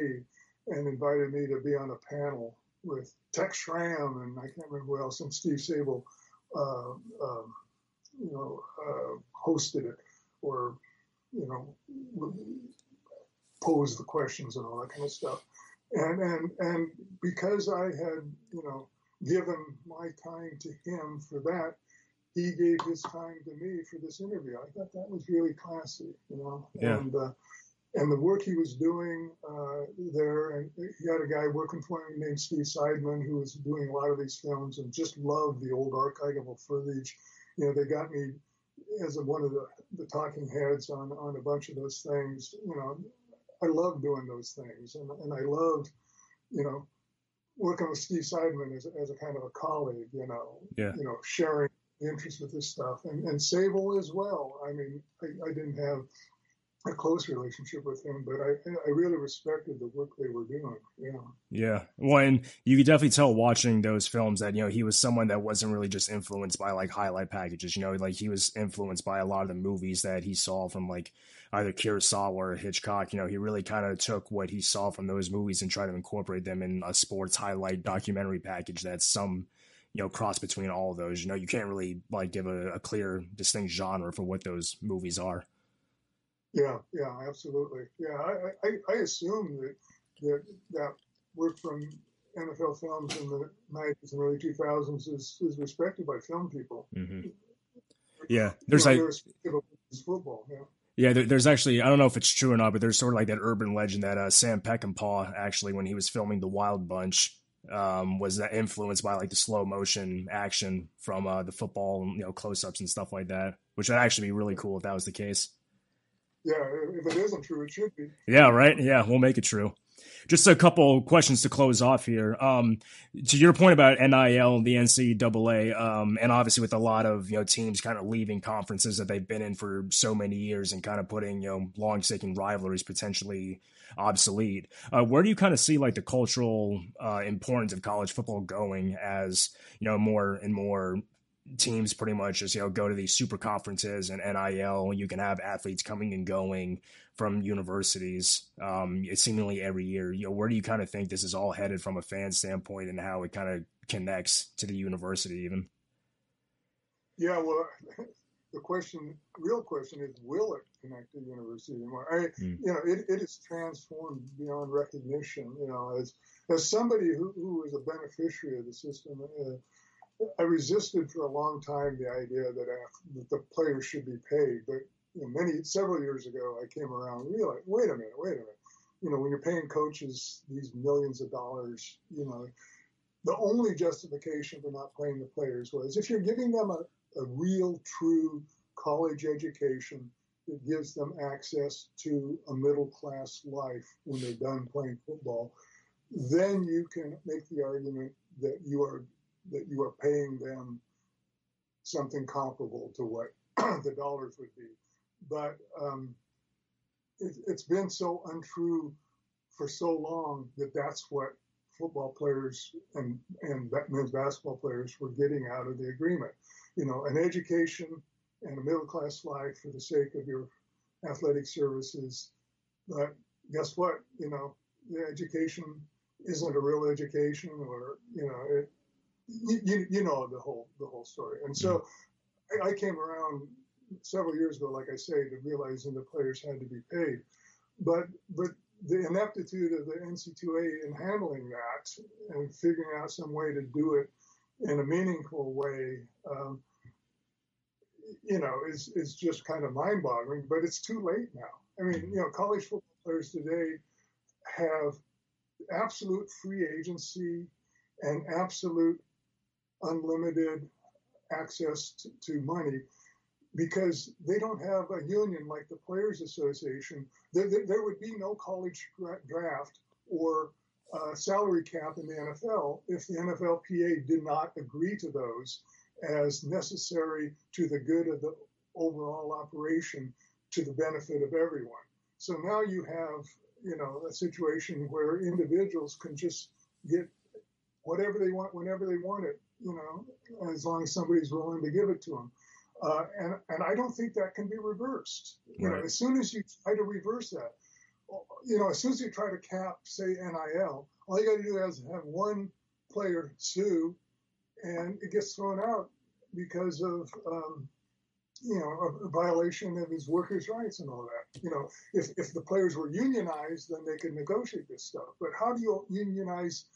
and invited me to be on a panel with Tex Schramm and I can't remember who else and Steve Sabol, uh, um, you know, uh, hosted it or you know posed the questions and all that kind of stuff. And and and because I had you know given my time to him for that he gave his time to me for this interview. I thought that was really classy, you know. Yeah. And uh, and the work he was doing uh, there, and he had a guy working for him named Steve Seidman who was doing a lot of these films and just loved the old archival footage. You know, they got me as a, one of the, the talking heads on on a bunch of those things. You know, I love doing those things, and and I loved, you know, working with Steve Seidman as, as a kind of a colleague. You know, yeah. you know, sharing interest with this stuff, and, and Sabol as well. I mean, I, I didn't have a close relationship with him, but I, I really respected the work they were doing. Yeah. Yeah. Well, and you could definitely tell watching those films that, you know, he was someone that wasn't really just influenced by like highlight packages, you know, like he was influenced by a lot of the movies that he saw from like either Kurosawa or Hitchcock. You know, he really kind of took what he saw from those movies and tried to incorporate them in a sports highlight documentary package that some you know cross between all of those. You know, you can't really like give a, a clear, distinct genre for what those movies are. Yeah, yeah, absolutely. Yeah, I, I, I assume that that that work from NFL films in the 90s and early 2000s is, is respected by film people. Mm-hmm. Yeah, there's you know, like football. Yeah. Yeah, there's actually I don't know if it's true or not, but there's sort of like that urban legend that uh, Sam Peckinpah actually, when he was filming The Wild Bunch, um, was that influenced by like the slow motion action from uh, the football, you know, close ups and stuff like that, which would actually be really cool if that was the case. Yeah, if it isn't true, it should be. Yeah, right. Yeah, we'll make it true. just a couple questions to close off here. Um, to your point about NIL, the NCAA, um, and obviously with a lot of you know teams kind of leaving conferences that they've been in for so many years and kind of putting you know long-sticking rivalries potentially obsolete. Uh, where do you kind of see like the cultural uh, importance of college football going as you know more and more teams pretty much just you know go to these super conferences and NIL. You can have athletes coming and going from universities, um, seemingly every year. You know, where do you kind of think this is all headed from a fan standpoint, and how it kind of connects to the university, even? Yeah, well, the question, real question, is will it connect to the university anymore? I, mm. you know, it, it is transformed beyond recognition. You know, as as somebody who, who is a beneficiary of the system. Uh, I resisted for a long time the idea that, uh, that the players should be paid, but you know, many several years ago, I came around and realized, wait a minute, wait a minute. You know, when you're paying coaches these millions of dollars, you know, the only justification for not paying the players was if you're giving them a, a real, true college education that gives them access to a middle class life when they're done playing football, then you can make the argument that you are that you are paying them something comparable to what the dollars would be. But um, it, it's been so untrue for so long that that's what football players and, and men's basketball players were getting out of the agreement. You know, an education and a middle class life for the sake of your athletic services. But guess what? You know, the education isn't a real education, or you know, it, you, you know the whole the whole story. And so mm-hmm. I, I came around several years ago, like I say, to realizing the players had to be paid. But but the ineptitude of the NC2A in handling that and figuring out some way to do it in a meaningful way, um, you know, is is just kind of mind-boggling. But it's too late now. I mean, you know, college football players today have absolute free agency and absolute unlimited access to, to money because they don't have a union like the Players Association. There, there, there would be no college draft or uh, salary cap in the NFL if the NFLPA did not agree to those as necessary to the good of the overall operation to the benefit of everyone. So now you have, you know, a situation where individuals can just get whatever they want whenever they want it you know, as long as somebody's willing to give it to them. Uh, and and I don't think that can be reversed. You know, as soon as you try to reverse that, you know, as soon as you try to cap, say NIL, all you got to do is have one player sue, and it gets thrown out because of um, you know a, violation of his workers' rights and all that. You know, if if the players were unionized, then they could negotiate this stuff. But how do you unionize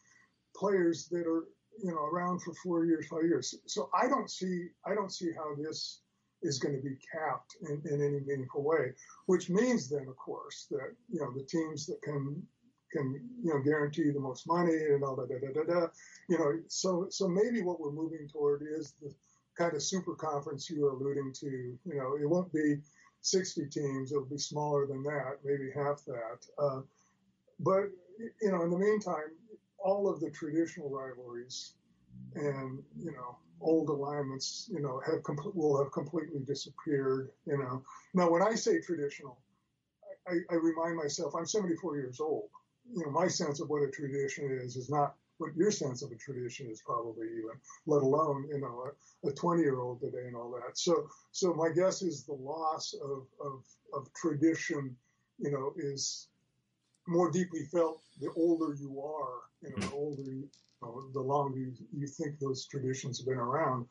players that are you know around for four years, five years. So I don't see I don't see how this is going to be capped in, in any meaningful way. Which means then, of course, that you know the teams that can can you know guarantee the most money and all that da da da da. You know, so so maybe what we're moving toward is the kind of super conference you were alluding to. You know, it won't be 60 teams; it'll be smaller than that, maybe half that. Uh, but you know, in the meantime, all of the traditional rivalries and you know old alignments you know have com- will have completely disappeared you know now when i say traditional I, I, remind myself i'm 74 years old you know my sense of what a tradition is is not what your sense of a tradition is probably even let alone you know a 20 year old today and all that so so my guess is the loss of of, of tradition you know is more deeply felt the older you are. You know, the older, you, know, the longer you, you, think those traditions have been around.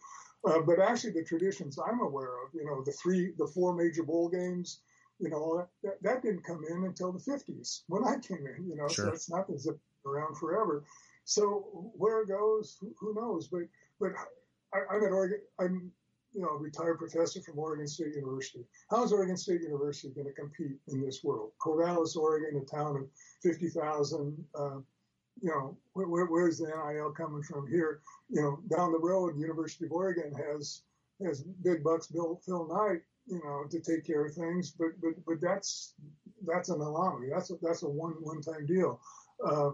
Uh, but actually, the traditions I'm aware of, you know, the three, the four major bowl games, you know, that, that didn't come in until the 50s when I came in. You know, sure. so it's not as if around forever. So where it goes, who, knows? But but I, am at Oregon. I'm you know, a retired professor from Oregon State University. How is Oregon State University going to compete in this world? Corvallis, Oregon, a town of 50,000. Uh, you know, where, where's the NIL coming from here? You know, down the road, University of Oregon has has big bucks Bill Phil Knight, you know, to take care of things. But but but that's that's an anomaly. That's a, that's a one one time deal. Uh,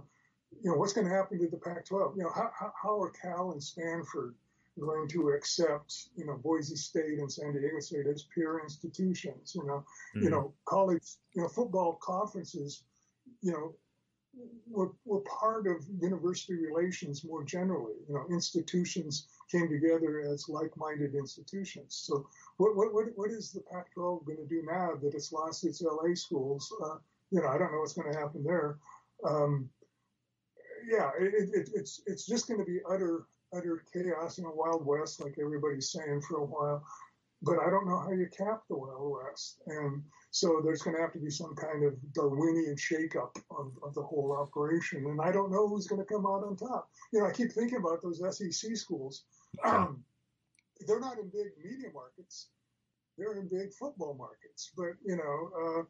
you know, what's going to happen to the Pac-12? You know, how, how, how are Cal and Stanford going to accept, you know, Boise State and San Diego State as peer institutions? You know, mm-hmm. you know, college, you know, football conferences, you know, were, were part of university relations more generally. You know, institutions came together as like-minded institutions. So, what what what, is the Pac-12 going to do now that it's lost its LA schools? Uh, you know, I don't know what's going to happen there. Um, yeah, it, it, it's it's just going to be utter utter chaos in a wild west, like everybody's saying for a while. But I don't know how you cap the Wild West, and so there's going to have to be some kind of Darwinian shakeup of, of the whole operation. And I don't know who's going to come out on top. You know, I keep thinking about those SEC schools. Um, they're not in big media markets; they're in big football markets. But you know, uh,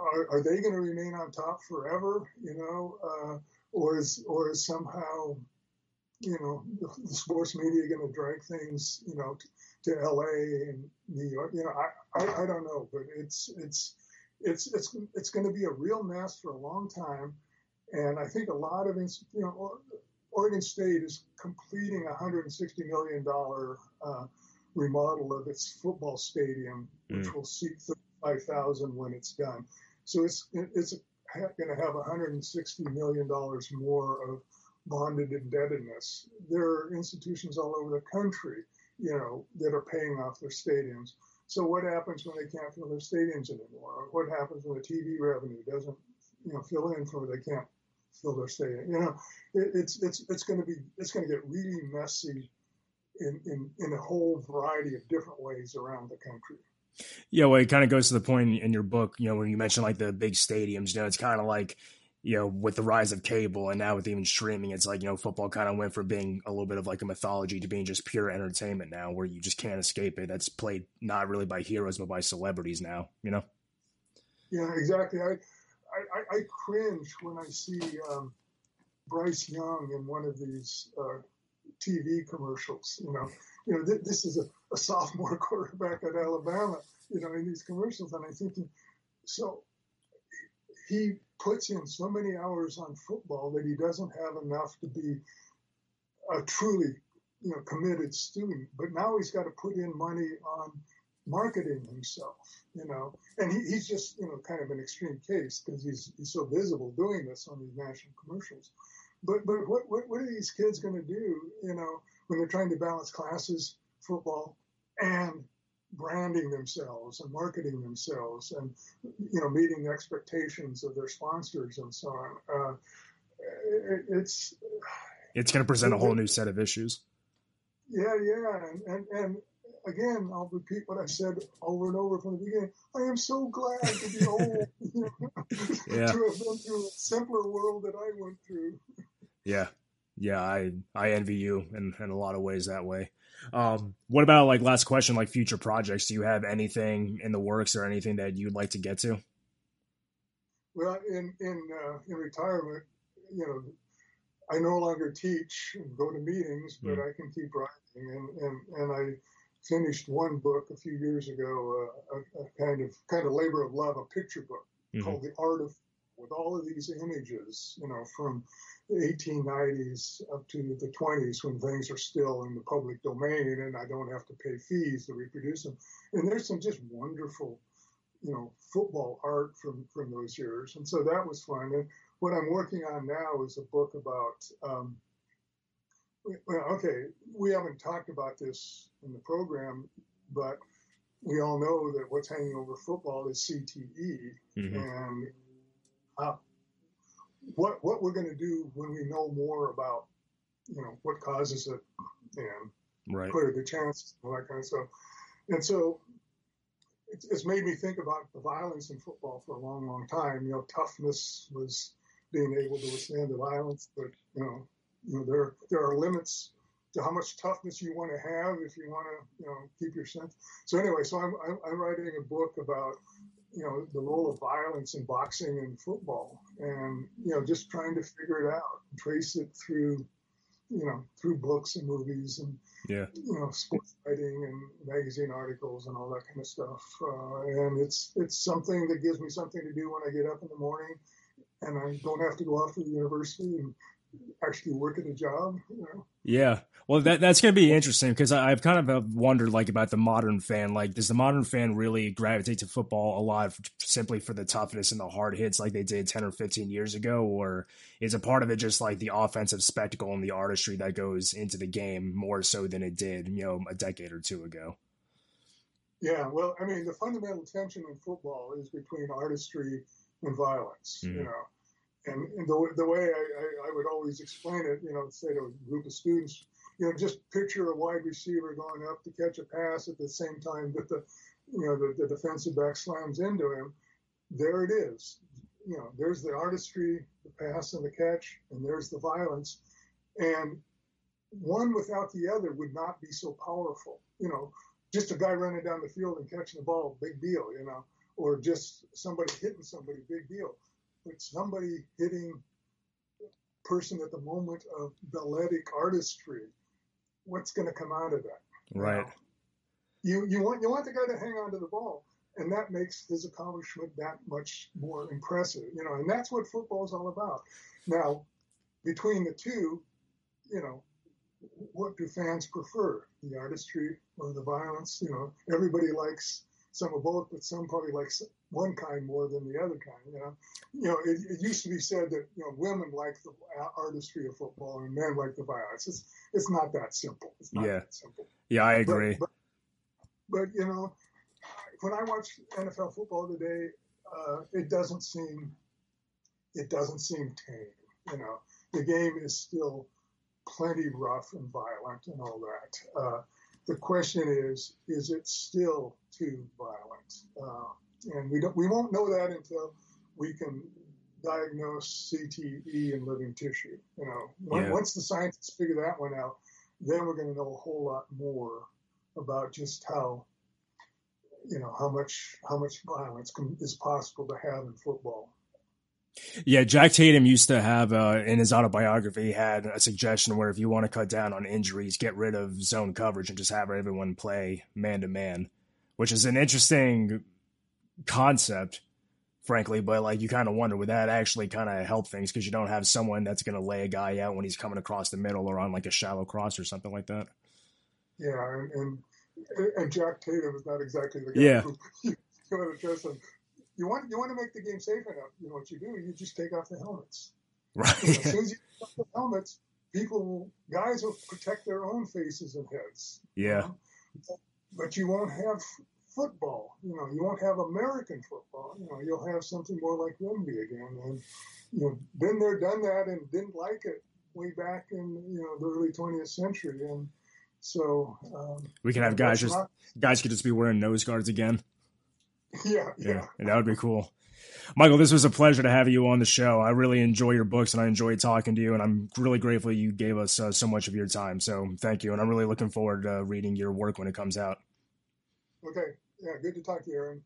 are, are, they going to remain on top forever? You know, uh, or is or is somehow you know the, the sports media going to drag things you know to L.A. and New York? You know, I, I, I don't know, but it's it's it's it's it's going to be a real mess for a long time, and I think a lot of you know Oregon State is completing a hundred and sixty million dollar uh, remodel of its football stadium, which mm. will seat thirty five thousand when it's done. So it's it's going to have 160 million dollars more of bonded indebtedness. There are institutions all over the country, you know, that are paying off their stadiums. So what happens when they can't fill their stadiums anymore? What happens when the TV revenue doesn't, you know, fill in for they can't fill their stadium? You know, it, it's it's it's going to be it's going to get really messy in, in in a whole variety of different ways around the country. Yeah, well, it kind of goes to the point in your book, you know, when you mentioned like the big stadiums, you know, it's kind of like, you know, with the rise of cable and now with even streaming, it's like, you know, football kind of went from being a little bit of like a mythology to being just pure entertainment now where you just can't escape it. That's played not really by heroes, but by celebrities now, you know? Yeah, exactly. I, I, I cringe when I see um, Bryce Young in one of these uh, TV commercials, you know, you know, th- this is a, a, sophomore quarterback at Alabama, you know, in these commercials. And I'm thinking, so he puts in so many hours on football that he doesn't have enough to be a truly, you know, committed student. But now he's got to put in money on marketing himself, you know, and he, he's just, you know, kind of an extreme case because he's, he's so visible doing this on these national commercials. But, but what, what, what are these kids going to do, you know, when they're trying to balance classes, football, and branding themselves and marketing themselves and you know meeting the expectations of their sponsors and so on. Uh, it, it's it's going to present a whole new set of issues. Yeah, yeah, and, and and again, I'll repeat what I said over and over from the beginning. I am so glad to be old, you know, yeah. to have been through a simpler world that I went through. Yeah, yeah, I I envy you in, in a lot of ways that way. Um, what about like last question, like future projects? Do you have anything in the works or anything that you'd like to get to? Well, in in uh, in retirement, you know, I no longer teach and go to meetings, but mm. I can keep writing. And, and and I finished one book a few years ago, uh, a, a, kind of kind of labor of love, a picture book mm-hmm. called The Art of, with all of these images, you know, from 1890s up to the 20s when things are still in the public domain and I don't have to pay fees to reproduce them. And there's some just wonderful, you know, football art from, from those years. And so that was fun. And what I'm working on now is a book about, um, well, okay, we haven't talked about this in the program, but we all know that what's hanging over football is CTE. Mm-hmm. And uh, what what we're going to do when we know more about you know what causes it and right. what are the chances and all that kind of stuff. And so it's, it's made me think about the violence in football for a long, long time. You know, toughness was being able to withstand the violence, but you know, you know there there are limits to how much toughness you want to have if you want to you know keep your sense. So anyway, so I'm I'm, I'm writing a book about you know the role of violence in boxing and football, and you know just trying to figure it out, trace it through, you know, through books and movies and yeah. you know sports writing and magazine articles and all that kind of stuff. Uh, and it's it's something that gives me something to do when I get up in the morning, and I don't have to go off to the university and actually work at a job. You know? Yeah. Well, that that's going to be interesting because I've kind of wondered like about the modern fan. Like, does the modern fan really gravitate to football a lot simply for the toughness and the hard hits like they did ten or fifteen years ago, or is a part of it just like the offensive spectacle and the artistry that goes into the game more so than it did, you know, a decade or two ago? Yeah. Well, I mean, the fundamental tension in football is between artistry and violence. Mm-hmm. You know and, and the, the way I, I, I, would always explain it, you know, say to a group of students, you know, just picture a wide receiver going up to catch a pass at the same time that the, you know, the, the defensive back slams into him. There it is. You know, there's the artistry, the pass and the catch, and there's the violence. And one without the other would not be so powerful. You know, just a guy running down the field and catching the ball, big deal, you know, or just somebody hitting somebody, big deal but somebody hitting person at the moment of balletic artistry, what's going to come out of that? Right. You you want you want the guy to hang on to the ball, and that makes his accomplishment that much more impressive. You know, and that's what football is all about. Now, between the two, you know, what do fans prefer, the artistry or the violence? You know, everybody likes some of both, but some probably like one kind more than the other kind. You know, you know, it, it used to be said that you know women like the artistry of football and men like the violence. It's it's not that simple. It's not yeah. that simple. Yeah, I agree. But, but, but, you know, when I watch NFL football today, uh, it doesn't seem it doesn't seem tame. You know, the game is still plenty rough and violent and all that. Uh, the question is, is it still too violent? Uh, and we don't, we won't know that until we can diagnose CTE in living tissue. You know, yeah. once the scientists figure that one out, then we're going to know a whole lot more about just how, you know, how much how much violence can, is possible to have in football. Yeah, Jack Tatum used to have uh, in his autobiography had a suggestion where if you want to cut down on injuries, get rid of zone coverage and just have everyone play man to man, which is an interesting concept, frankly. But like you kind of wonder would that actually kind of help things because you don't have someone that's going to lay a guy out when he's coming across the middle or on like a shallow cross or something like that. Yeah, and and, and Jack Tatum is not exactly the guy yeah. who you want to trust him you want you want to make the game safe enough. You know what you do? You just take off the helmets. Right. You know, as soon as you take off the helmets, people guys will protect their own faces and heads. Yeah. You know? But you won't have football. You know, you won't have American football. You know, you'll have something more like rugby again. And you know, been there, done that, and didn't like it way back in you know the early 20th century. And so um, we can have guys just not, guys could just be wearing nose guards again. Yeah, yeah, yeah. That would be cool. Michael, this was a pleasure to have you on the show. I really enjoy your books and I enjoy talking to you, and I'm really grateful you gave us uh, so much of your time. So thank you, and I'm really looking forward to reading your work when it comes out. Okay, yeah, good to talk to you, Aron.